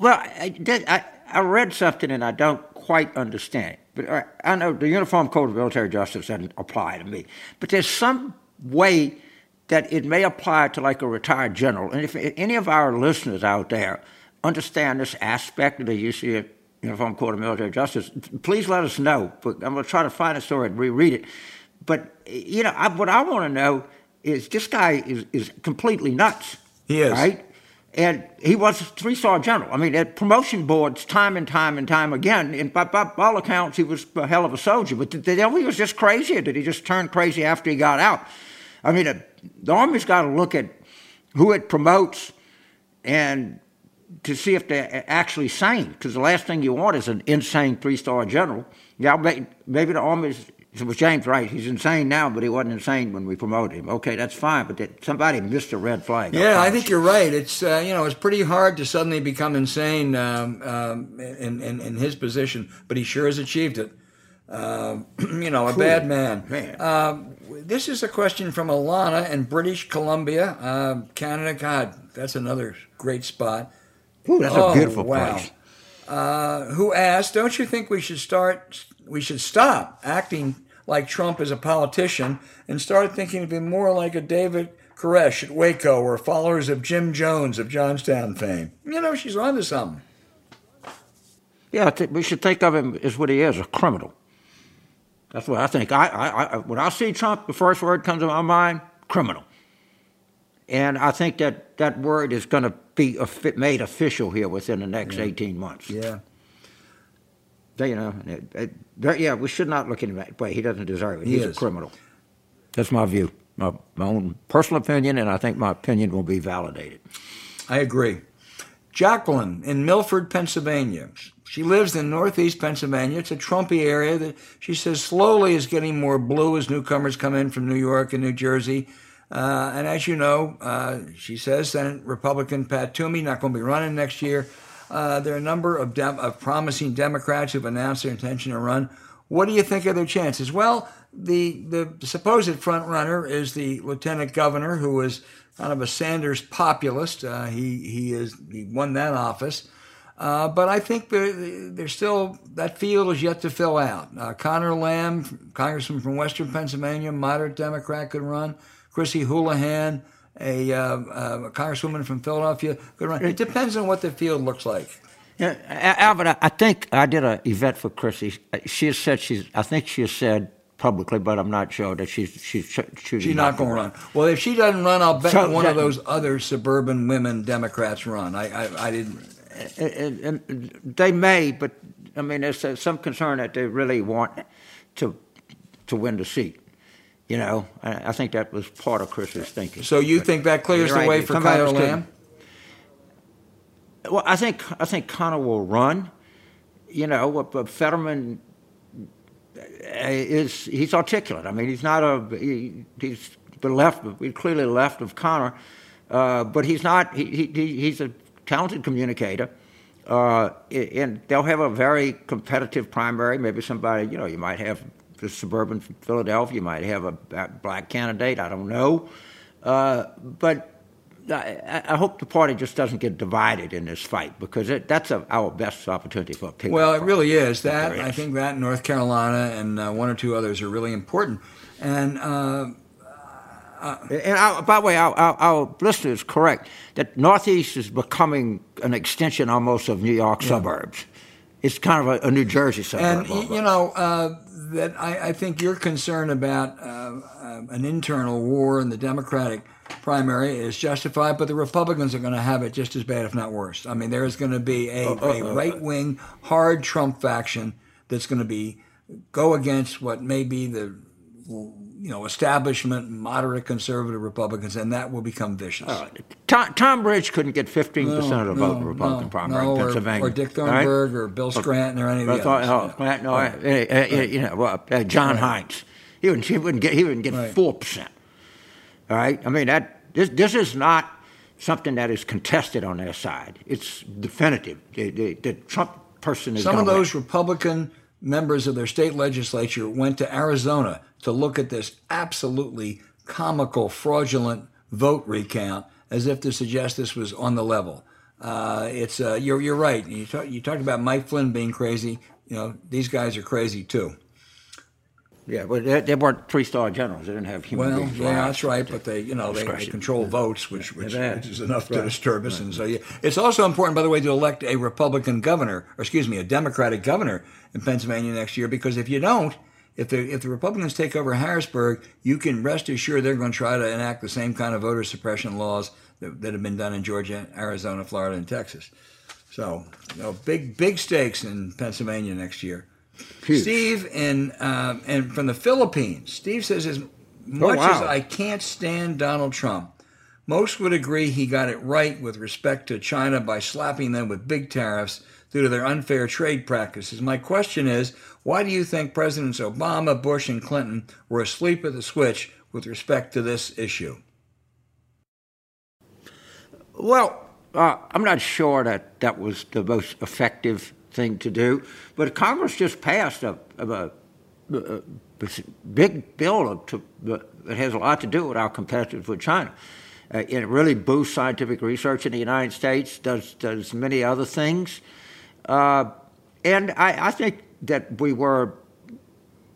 Well, I, did, I, I read something and I don't quite understand it. But uh, I know the Uniform Code of Military Justice doesn't apply to me. But there's some way that it may apply to like a retired general. And if any of our listeners out there understand this aspect of the UC Uniform Code of Military Justice, please let us know. But I'm going to try to find a story and reread it. But, you know, I, what I want to know is this guy is, is completely nuts. He is. Right? And he was a three star general. I mean, at promotion boards, time and time and time again, and by, by all accounts, he was a hell of a soldier. But did, he was just crazy, or did he just turn crazy after he got out? I mean, uh, the Army's got to look at who it promotes and to see if they're actually sane, because the last thing you want is an insane three-star general. Yeah, maybe the Army was James right. He's insane now, but he wasn't insane when we promoted him. Okay, that's fine, but that, somebody missed a red flag. Yeah, I think you're right. It's uh, you know it's pretty hard to suddenly become insane um, um, in, in, in his position, but he sure has achieved it. Uh, you know, a bad man. man. Uh, this is a question from Alana in British Columbia, uh, Canada. God, that's another great spot. Ooh, that's oh, a beautiful wow. place. Uh, who asked, "Don't you think we should start? We should stop acting like Trump is a politician and start thinking of him more like a David Koresh at Waco or followers of Jim Jones of Johnstown fame?" You know, she's onto something. Yeah, we should think of him as what he is, a criminal. That's what I think. I, I, I, when I see Trump, the first word comes to my mind: criminal. And I think that that word is going to be made official here within the next yeah. 18 months. Yeah. They, you know, it, it, yeah, we should not look at him that way. He doesn't deserve it. He He's is. a criminal. That's my view, my, my own personal opinion, and I think my opinion will be validated. I agree. Jacqueline in Milford, Pennsylvania. She lives in northeast Pennsylvania. It's a Trumpy area that she says slowly is getting more blue as newcomers come in from New York and New Jersey. Uh, and as you know, uh, she says Senate Republican Pat Toomey not going to be running next year. Uh, there are a number of, of promising Democrats who've announced their intention to run. What do you think of their chances? Well, the the supposed front runner is the lieutenant governor, who is kind of a Sanders populist. Uh, he he is he won that office. Uh, but I think there's still that field is yet to fill out. Uh, Conor Lamb, congressman from Western Pennsylvania, moderate Democrat, could run. Chrissy Houlihan, a, uh, a congresswoman from Philadelphia, could run. It depends on what the field looks like. Yeah, Albert, I think I did an event for Chrissy. She has said she's. I think she has said publicly, but I'm not sure that she's she's choosing. She's not going to run. Well, if she doesn't run, I'll bet so one that, of those other suburban women Democrats run. I I, I didn't. And, and they may, but I mean, there's some concern that they really want to to win the seat. You know, I, I think that was part of Chris's thinking. So you but think that clears the right, way for Conor Lamb? Well, I think I think Conor will run. You know, but Fetterman is he's articulate. I mean, he's not a he, he's the left, clearly left of Conor, uh, but he's not. He, he, he's a talented communicator. Uh, and they'll have a very competitive primary. Maybe somebody, you know, you might have the suburban Philadelphia. Might have a black candidate. I don't know. Uh, but I, I, hope the party just doesn't get divided in this fight because it, that's a, our best opportunity for a Well, it really is. That I think that North Carolina and uh, one or two others are really important. And uh, uh, and I, by the way, our, our, our, listener is correct that Northeast is becoming an extension almost of New York yeah. suburbs. It's kind of a, a New Jersey suburb. And you know, uh, that I, I, think your concern about uh, uh, an internal war in the Democratic primary is justified, but the Republicans are going to have it just as bad, if not worse. I mean, there is going to be a, uh, a right wing, hard Trump faction that's going to be go against what may be the you know establishment moderate conservative Republicans, and that will become vicious. Tom, Tom, Ridge couldn't get fifteen no, percent of the vote in the Republican no, primary no, in Pennsylvania, or, or Dick Thornburgh right? or Bill Scranton, or any of the others. Oh, yeah. no, right. uh, uh, you know, uh, John. Heinz. He wouldn't, he wouldn't get he wouldn't get four percent. All right, I mean that this this is not something that is contested on their side. It's definitive. The, the, the Trump person is. Some of those win. Republican members of their state legislature went to Arizona to look at this absolutely comical, fraudulent vote recount as if to suggest this was on the level. Uh, it's uh, you're you're right. You, talk, you talked about Mike Flynn being crazy. You know these guys are crazy too. Yeah, but they, they weren't three-star generals. They didn't have human well, beings. Well, yeah, that's right. But they, you know, they, they control votes, which which, which is enough right. to disturb us. Right. And so, yeah, it's also important, by the way, to elect a Republican governor, or excuse me, a Democratic governor in Pennsylvania next year. Because if you don't, if the if the Republicans take over Harrisburg, you can rest assured they're going to try to enact the same kind of voter suppression laws that, that have been done in Georgia, Arizona, Florida, and Texas. So, you know, big big stakes in Pennsylvania next year. Huge. Steve and um, and from the Philippines. Steve says as much oh, wow. as I can't stand Donald Trump, most would agree he got it right with respect to China by slapping them with big tariffs due to their unfair trade practices. My question is, why do you think Presidents Obama, Bush, and Clinton were asleep at the switch with respect to this issue? Well, uh, I'm not sure that that was the most effective thing to do. But Congress just passed a, a, a, a big bill to, that has a lot to do with our competitiveness with China. Uh, it really boosts scientific research in the United States, does, does many other things. Uh, and I, I, think that we were,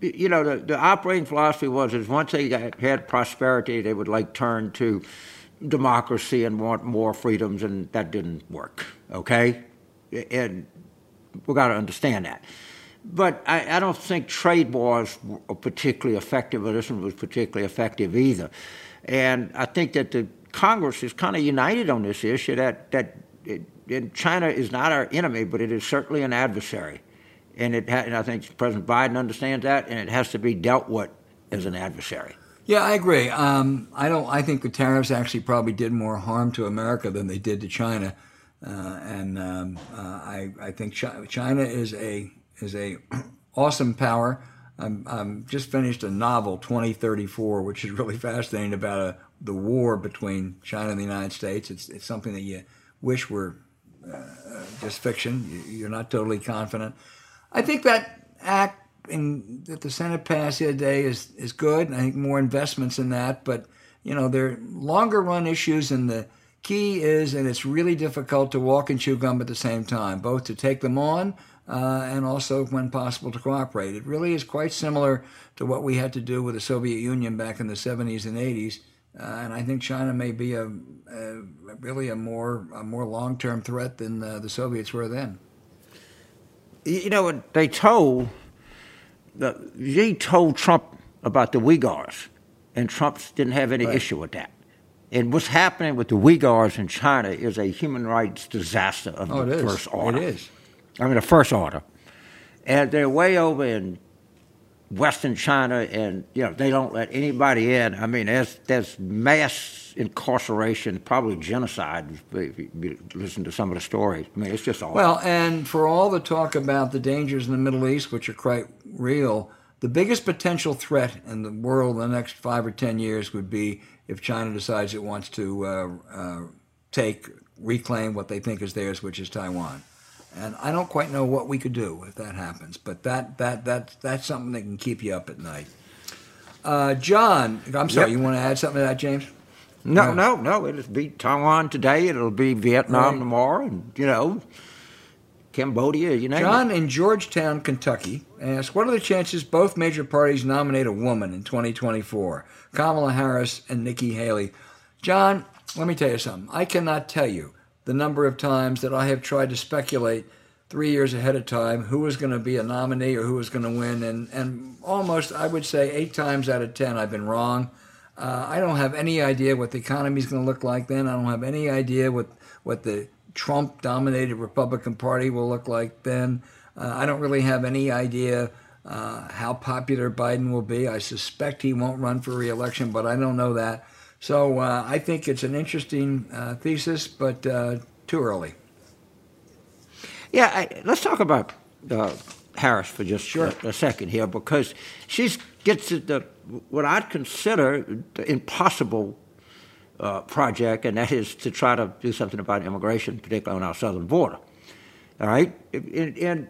you know, the, the operating philosophy was is once they got, had prosperity, they would like turn to democracy and want more freedoms, and that didn't work. Okay, and We've got to understand that. But I, I, don't think trade wars were particularly effective, or this one was particularly effective either. And I think that the Congress is kind of united on this issue that, that it, China is not our enemy, but it is certainly an adversary. And, it ha- and I think President Biden understands that, and it has to be dealt with as an adversary. Yeah, I agree. Um, I don't. I think the tariffs actually probably did more harm to America than they did to China. Uh, and um, uh, I, I think China is a is a awesome power. I'm, I'm just finished a novel 2034, which is really fascinating about a, uh, the war between China and the United States. It's it's something that you wish were just fiction. You're not totally confident. I think that act in, that the Senate passed the other day is is good. I think more investments in that, but you know there are longer run issues and the Key is, and it's really difficult to walk and chew gum at the same time, both to take them on uh, and also, when possible, to cooperate. It really is quite similar to what we had to do with the Soviet Union back in the 70s and 80s. Uh, and I think China may be a, a really a more a more long term threat than uh, the Soviets were then. You know, they told the, Xi told Trump about the Uyghurs, and Trump didn't have any right. issue with that. And what's happening with the Uyghurs in China is a human rights disaster of oh, the first order. It is. I mean, the first order. And they're way over in Western China, and you know they don't let anybody in. I mean, there's there's mass incarceration, probably genocide. If you listen to some of the stories, I mean, it's just all. Well, and for all the talk about the dangers in the Middle East, which are quite real, the biggest potential threat in the world in the next five or ten years would be if China decides it wants to uh, uh, take, reclaim what they think is theirs, which is Taiwan. And I don't quite know what we could do if that happens, but that, that, that, that's something that can keep you up at night. Uh, John, I'm sorry, yep. you want to add something to that, James? No, no, no. It'll be Taiwan today. It'll be Vietnam right. tomorrow, and you know, Cambodia. You know. John in Georgetown, Kentucky, asks, "What are the chances both major parties nominate a woman in 2024? Kamala Harris and Nikki Haley. John, let me tell you something. I cannot tell you the number of times that I have tried to speculate three years ahead of time who was going to be a nominee or who was going to win, and and almost I would say eight times out of ten I've been wrong. Uh, I don't have any idea what the economy is going to look like then. I don't have any idea what what the Trump dominated Republican Party will look like then. Uh, I don't really have any idea uh, how popular Biden will be. I suspect he won't run for reelection, but I don't know that. So uh, I think it's an interesting uh, thesis, but uh, too early. Yeah, I, let's talk about uh, Harris for just sure. a, a, second here, because she gets the what I'd consider the impossible uh, project, and that is to try to do something about immigration, particularly on our southern border. All right, and, and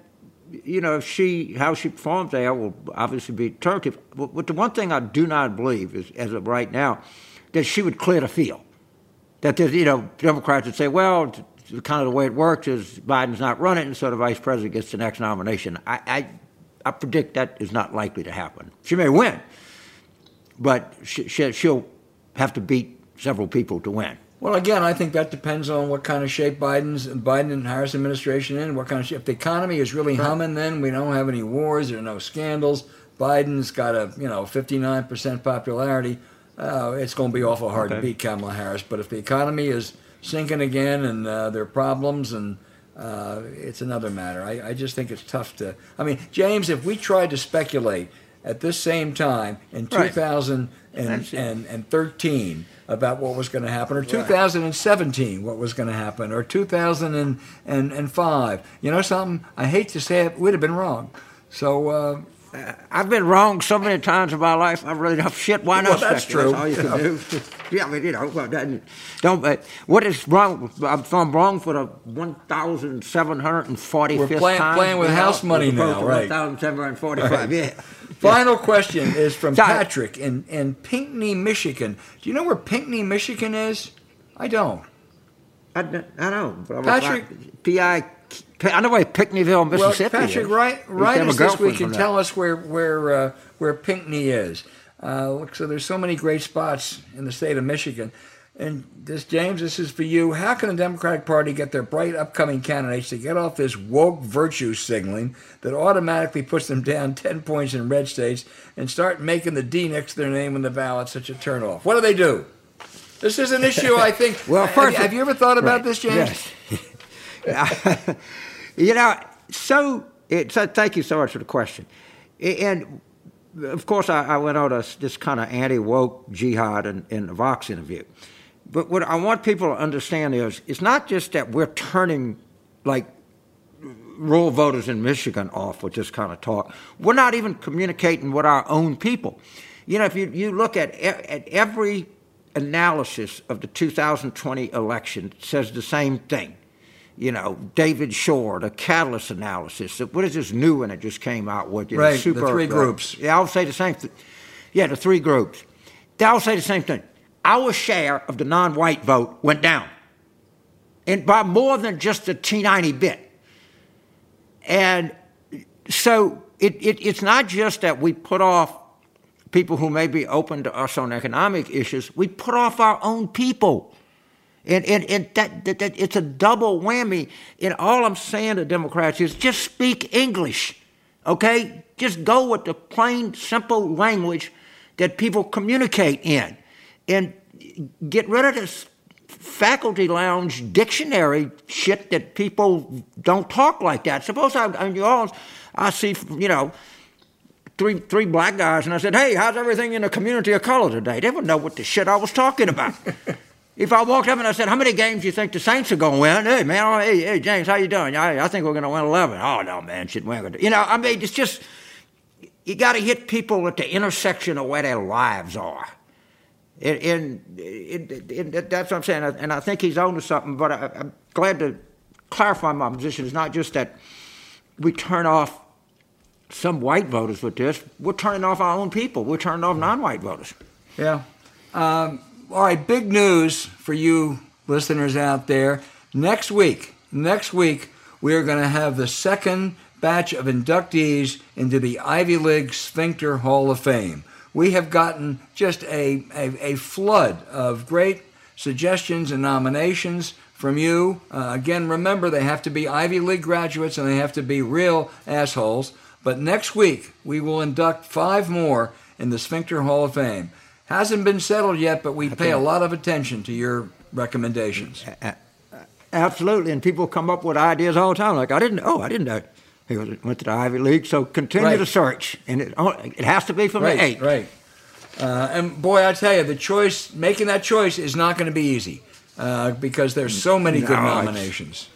you know, she how she performs there will obviously be determinative. But the one thing I do not believe is, as of right now, that she would clear the field. That there's, you know, Democrats would say, well, kind of the way it works is Biden's not running, and so the vice president gets the next nomination. I, I, I predict that is not likely to happen. She may win, but she, she, she'll have to beat several people to win. Well, again, I think that depends on what kind of shape Biden's Biden and Harris administration in. What kind of shape? If the economy is really humming, then we don't have any wars. There are no scandals. Biden's got a you know 59 percent popularity. Uh, it's going to be awful hard okay. to beat Kamala Harris. But if the economy is sinking again and uh, there are problems and uh, it's another matter. I, I just think it's tough to. I mean, James, if we tried to speculate at this same time in right. 2013 about what was going to happen, or 2017 what was going to happen, or 2005, you know something? I hate to say it, we'd have been wrong. So. I've been wrong so many times in my life. I really don't shit. Why not? Well, that's true. That's all you can do. yeah, I mean, you know, don't. Uh, what is wrong? I'm, I'm wrong for the one thousand seven hundred and forty We're playing, time. playing with house money now, right? One thousand seven hundred forty-five. Right. Yeah. Final question is from Patrick in in Pinckney, Michigan. Do you know where Pinckney, Michigan is? I don't. I, I don't. Patrick, P I I know where Pinckneyville, Mississippi. Well, Patrick, is. right, write us this week and tell us where where uh, where Pinckney is. Uh, so there's so many great spots in the state of Michigan. And this, James, this is for you. How can the Democratic Party get their bright upcoming candidates to get off this woke virtue signaling that automatically puts them down 10 points in red states and start making the D next to their name on the ballot such a turnoff? What do they do? This is an issue, I think. well, first, have, have, you ever thought about right. this, James? Yes. You know, so, it, so thank you so much for the question. And of course, I, I went on a, this kind of anti woke jihad in, in the Vox interview. But what I want people to understand is it's not just that we're turning like rural voters in Michigan off with this kind of talk. We're not even communicating with our own people. You know, if you, you look at, at every analysis of the 2020 election, it says the same thing you know, David Shor, the Catalist analysis. What is this new one that just came out with? You know, super, the three groups. Yeah, I'll say the same thing. Yeah, the three groups. They'll say the same thing. Our share of the non-white vote went down, and by more than just a teeny bit. And so it, it, it's not just that we put off people who may be open to us on economic issues. We put off our own people. And, and, and that, that, that, it's a double whammy. And all I'm saying to Democrats is just speak English, okay? Just go with the plain, simple language that people communicate in. And get rid of this faculty lounge dictionary shit that people don't talk like that. Suppose I, in New Orleans, I see, you know, three three black guys, and I said, "Hey, how's everything in the community of color today?" They would know what the shit I was talking about. If I walked up and I said, "How many games do you think the Saints are going to win?" Hey man, oh, hey, hey James, how you doing? I, I think we're going to win eleven. Oh no, man, shit, we're going to. You know, I mean, it's just you got to hit people at the intersection of where their lives are. And, and, that's what I'm saying. And I think he's on to something. But I, I'm glad to clarify my position. It's not just that we turn off some white voters with this. We're turning off our own people. We're turning off non-white voters. Yeah. Um, all right, big news for you listeners out there. Next week, next week, we are going to have the second batch of inductees into the Ivy League Sphincter Hall of Fame. We have gotten just a, a, a flood of great suggestions and nominations from you. Uh, again, remember they have to be Ivy League graduates and they have to be real assholes. But next week we will induct five more in the Sphincter Hall of Fame. Hasn't been settled yet, but we pay a lot of attention to your recommendations. Absolutely, and people come up with ideas all the time. Like I didn't know, I didn't know he went to the Ivy League. So continue right. to search, and it it has to be from right, the eight. Right. Uh, and boy, I tell you, the choice making that choice is not going to be easy uh, because there's so many no, good nominations.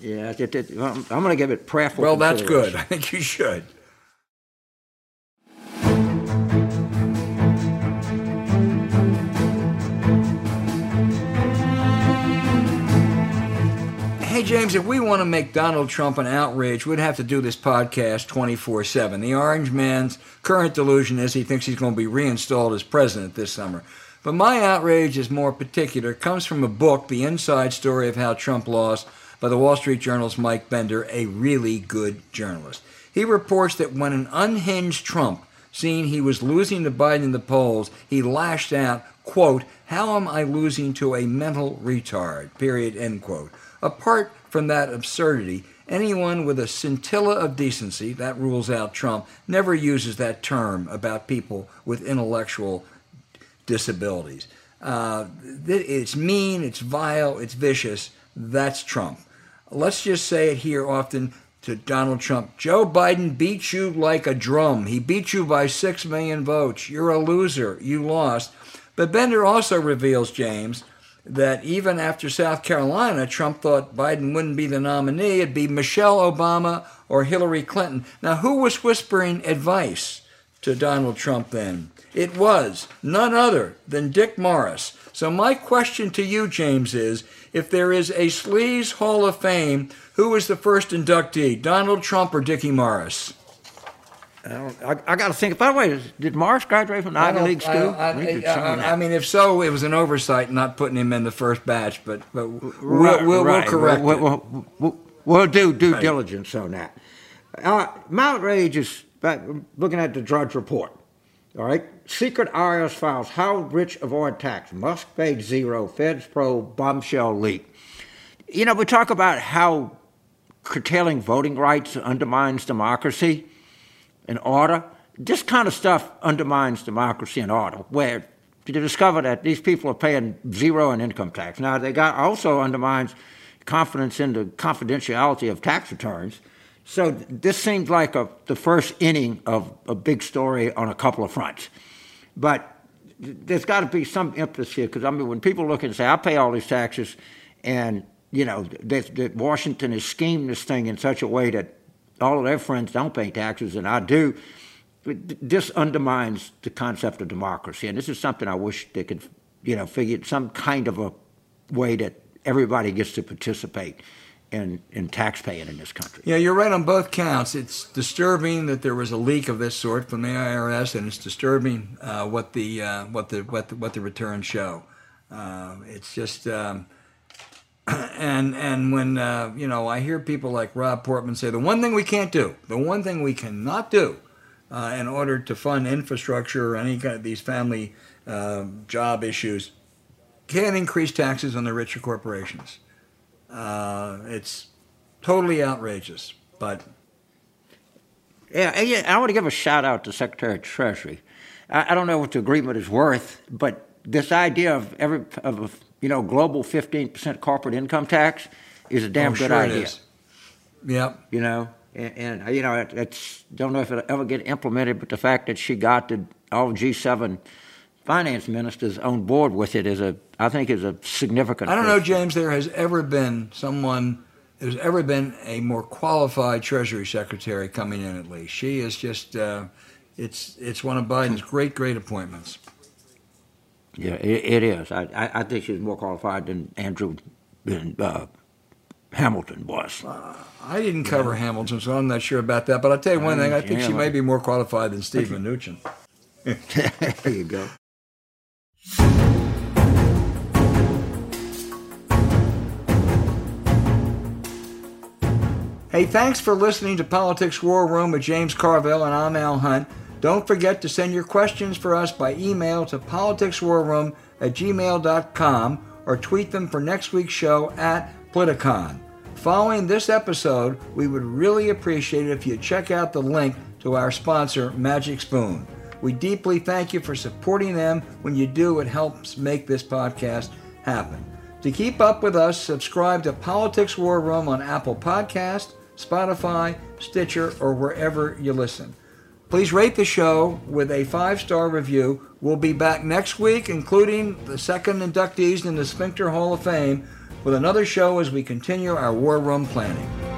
Yeah, it, it, I'm going to give it prayerful. Well, that's good. I think you should. James, if we want to make Donald Trump an outrage, we'd have to do this podcast 24 7. The Orange Man's current delusion is he thinks he's going to be reinstalled as president this summer. But my outrage is more particular. It comes from a book, The Inside Story of How Trump Lost, by the Wall Street Journal's Mike Bender, a really good journalist. He reports that when an unhinged Trump, seeing he was losing to Biden in the polls, he lashed out, quote, How am I losing to a mental retard? Period, end quote. Apart from that absurdity, anyone with a scintilla of decency, that rules out Trump, never uses that term about people with intellectual disabilities. Uh, it's mean, it's vile, it's vicious. That's Trump. Let's just say it here often to Donald Trump Joe Biden beat you like a drum. He beat you by six million votes. You're a loser. You lost. But Bender also reveals, James, that even after South Carolina, Trump thought Biden wouldn't be the nominee. It'd be Michelle Obama or Hillary Clinton. Now, who was whispering advice to Donald Trump then? It was none other than Dick Morris. So, my question to you, James, is if there is a Sleaze Hall of Fame, who was the first inductee, Donald Trump or Dickie Morris? I, I, I got to think. By the way, did Morris graduate from Ivy League school? I, I, mean, if so, it was an oversight not putting him in the first batch. But, but we'll, right, we'll, we'll correct we'll, we'll, we'll, we'll do due right. diligence on that. Uh, Mount Rage is looking at the Drudge Report. All right, secret IRS files: How rich avoid tax? Musk paid zero. Feds probe bombshell leak. You know, we talk about how curtailing voting rights undermines democracy and order. This kind of stuff undermines democracy and order, where to discover that these people are paying zero in income tax. Now, they got also undermines confidence in the confidentiality of tax returns. So this seems like a, the first inning of a big story on a couple of fronts. But there's got to be some emphasis here because I mean, when people look and say, "I pay all these taxes," and you know that Washington has schemed this thing in such a way that all of their friends don't pay taxes, and I do. This undermines the concept of democracy, and this is something I wish they could, you know, figure some kind of a way that everybody gets to participate in, in tax paying in this country. Yeah, you're right on both counts. It's disturbing that there was a leak of this sort from the IRS, and it's disturbing uh, what the uh, what the what the, what the returns show. Uh, it's just. Um, and and when uh, you know I hear people like Rob Portman say the one thing we can't do, the one thing we cannot do, uh, in order to fund infrastructure or any kind of these family uh, job issues, can't increase taxes on the richer corporations. Uh, it's totally outrageous, but. Yeah, yeah, I want to give a shout out to Secretary of Treasury. I, I don't know what the agreement is worth, but this idea of every of you know, global 15% corporate income tax is a damn oh, good sure idea. Yep. You know, and, and you know, it, it's don't know if it'll ever get implemented, but the fact that she got the all G7 finance ministers on board with it is a, I think, is a significant. I don't know, James. There has ever been someone. There's ever been a more qualified Treasury Secretary coming in. At least she is just. Uh, it's it's one of Biden's great great appointments. Yeah, it, it is. I, I, I, think she's more qualified than Andrew than, uh, Hamilton was. Uh, I didn't cover yeah. Hamilton, so I'm not sure about that. But I'll tell you one thing: I think she may be more qualified than Steve Mnuchin. there you go. Hey, thanks for listening to Politics War Room with James Carville, and I'm Al Hunt. Don't forget to send your questions for us by email to politicswarroom at gmail.com or tweet them for next week's show at Politicon. Following this episode, we would really appreciate it if you check out the link to our sponsor, Magic Spoon. We deeply thank you for supporting them. When you do, it helps make this podcast happen. To keep up with us, subscribe to Politics War Room on Apple Podcast, Spotify, Stitcher, or wherever you listen. Please rate the show with a five star review. We'll be back next week, including the second inductees in the Sphincter Hall of Fame, with another show as we continue our War Room planning.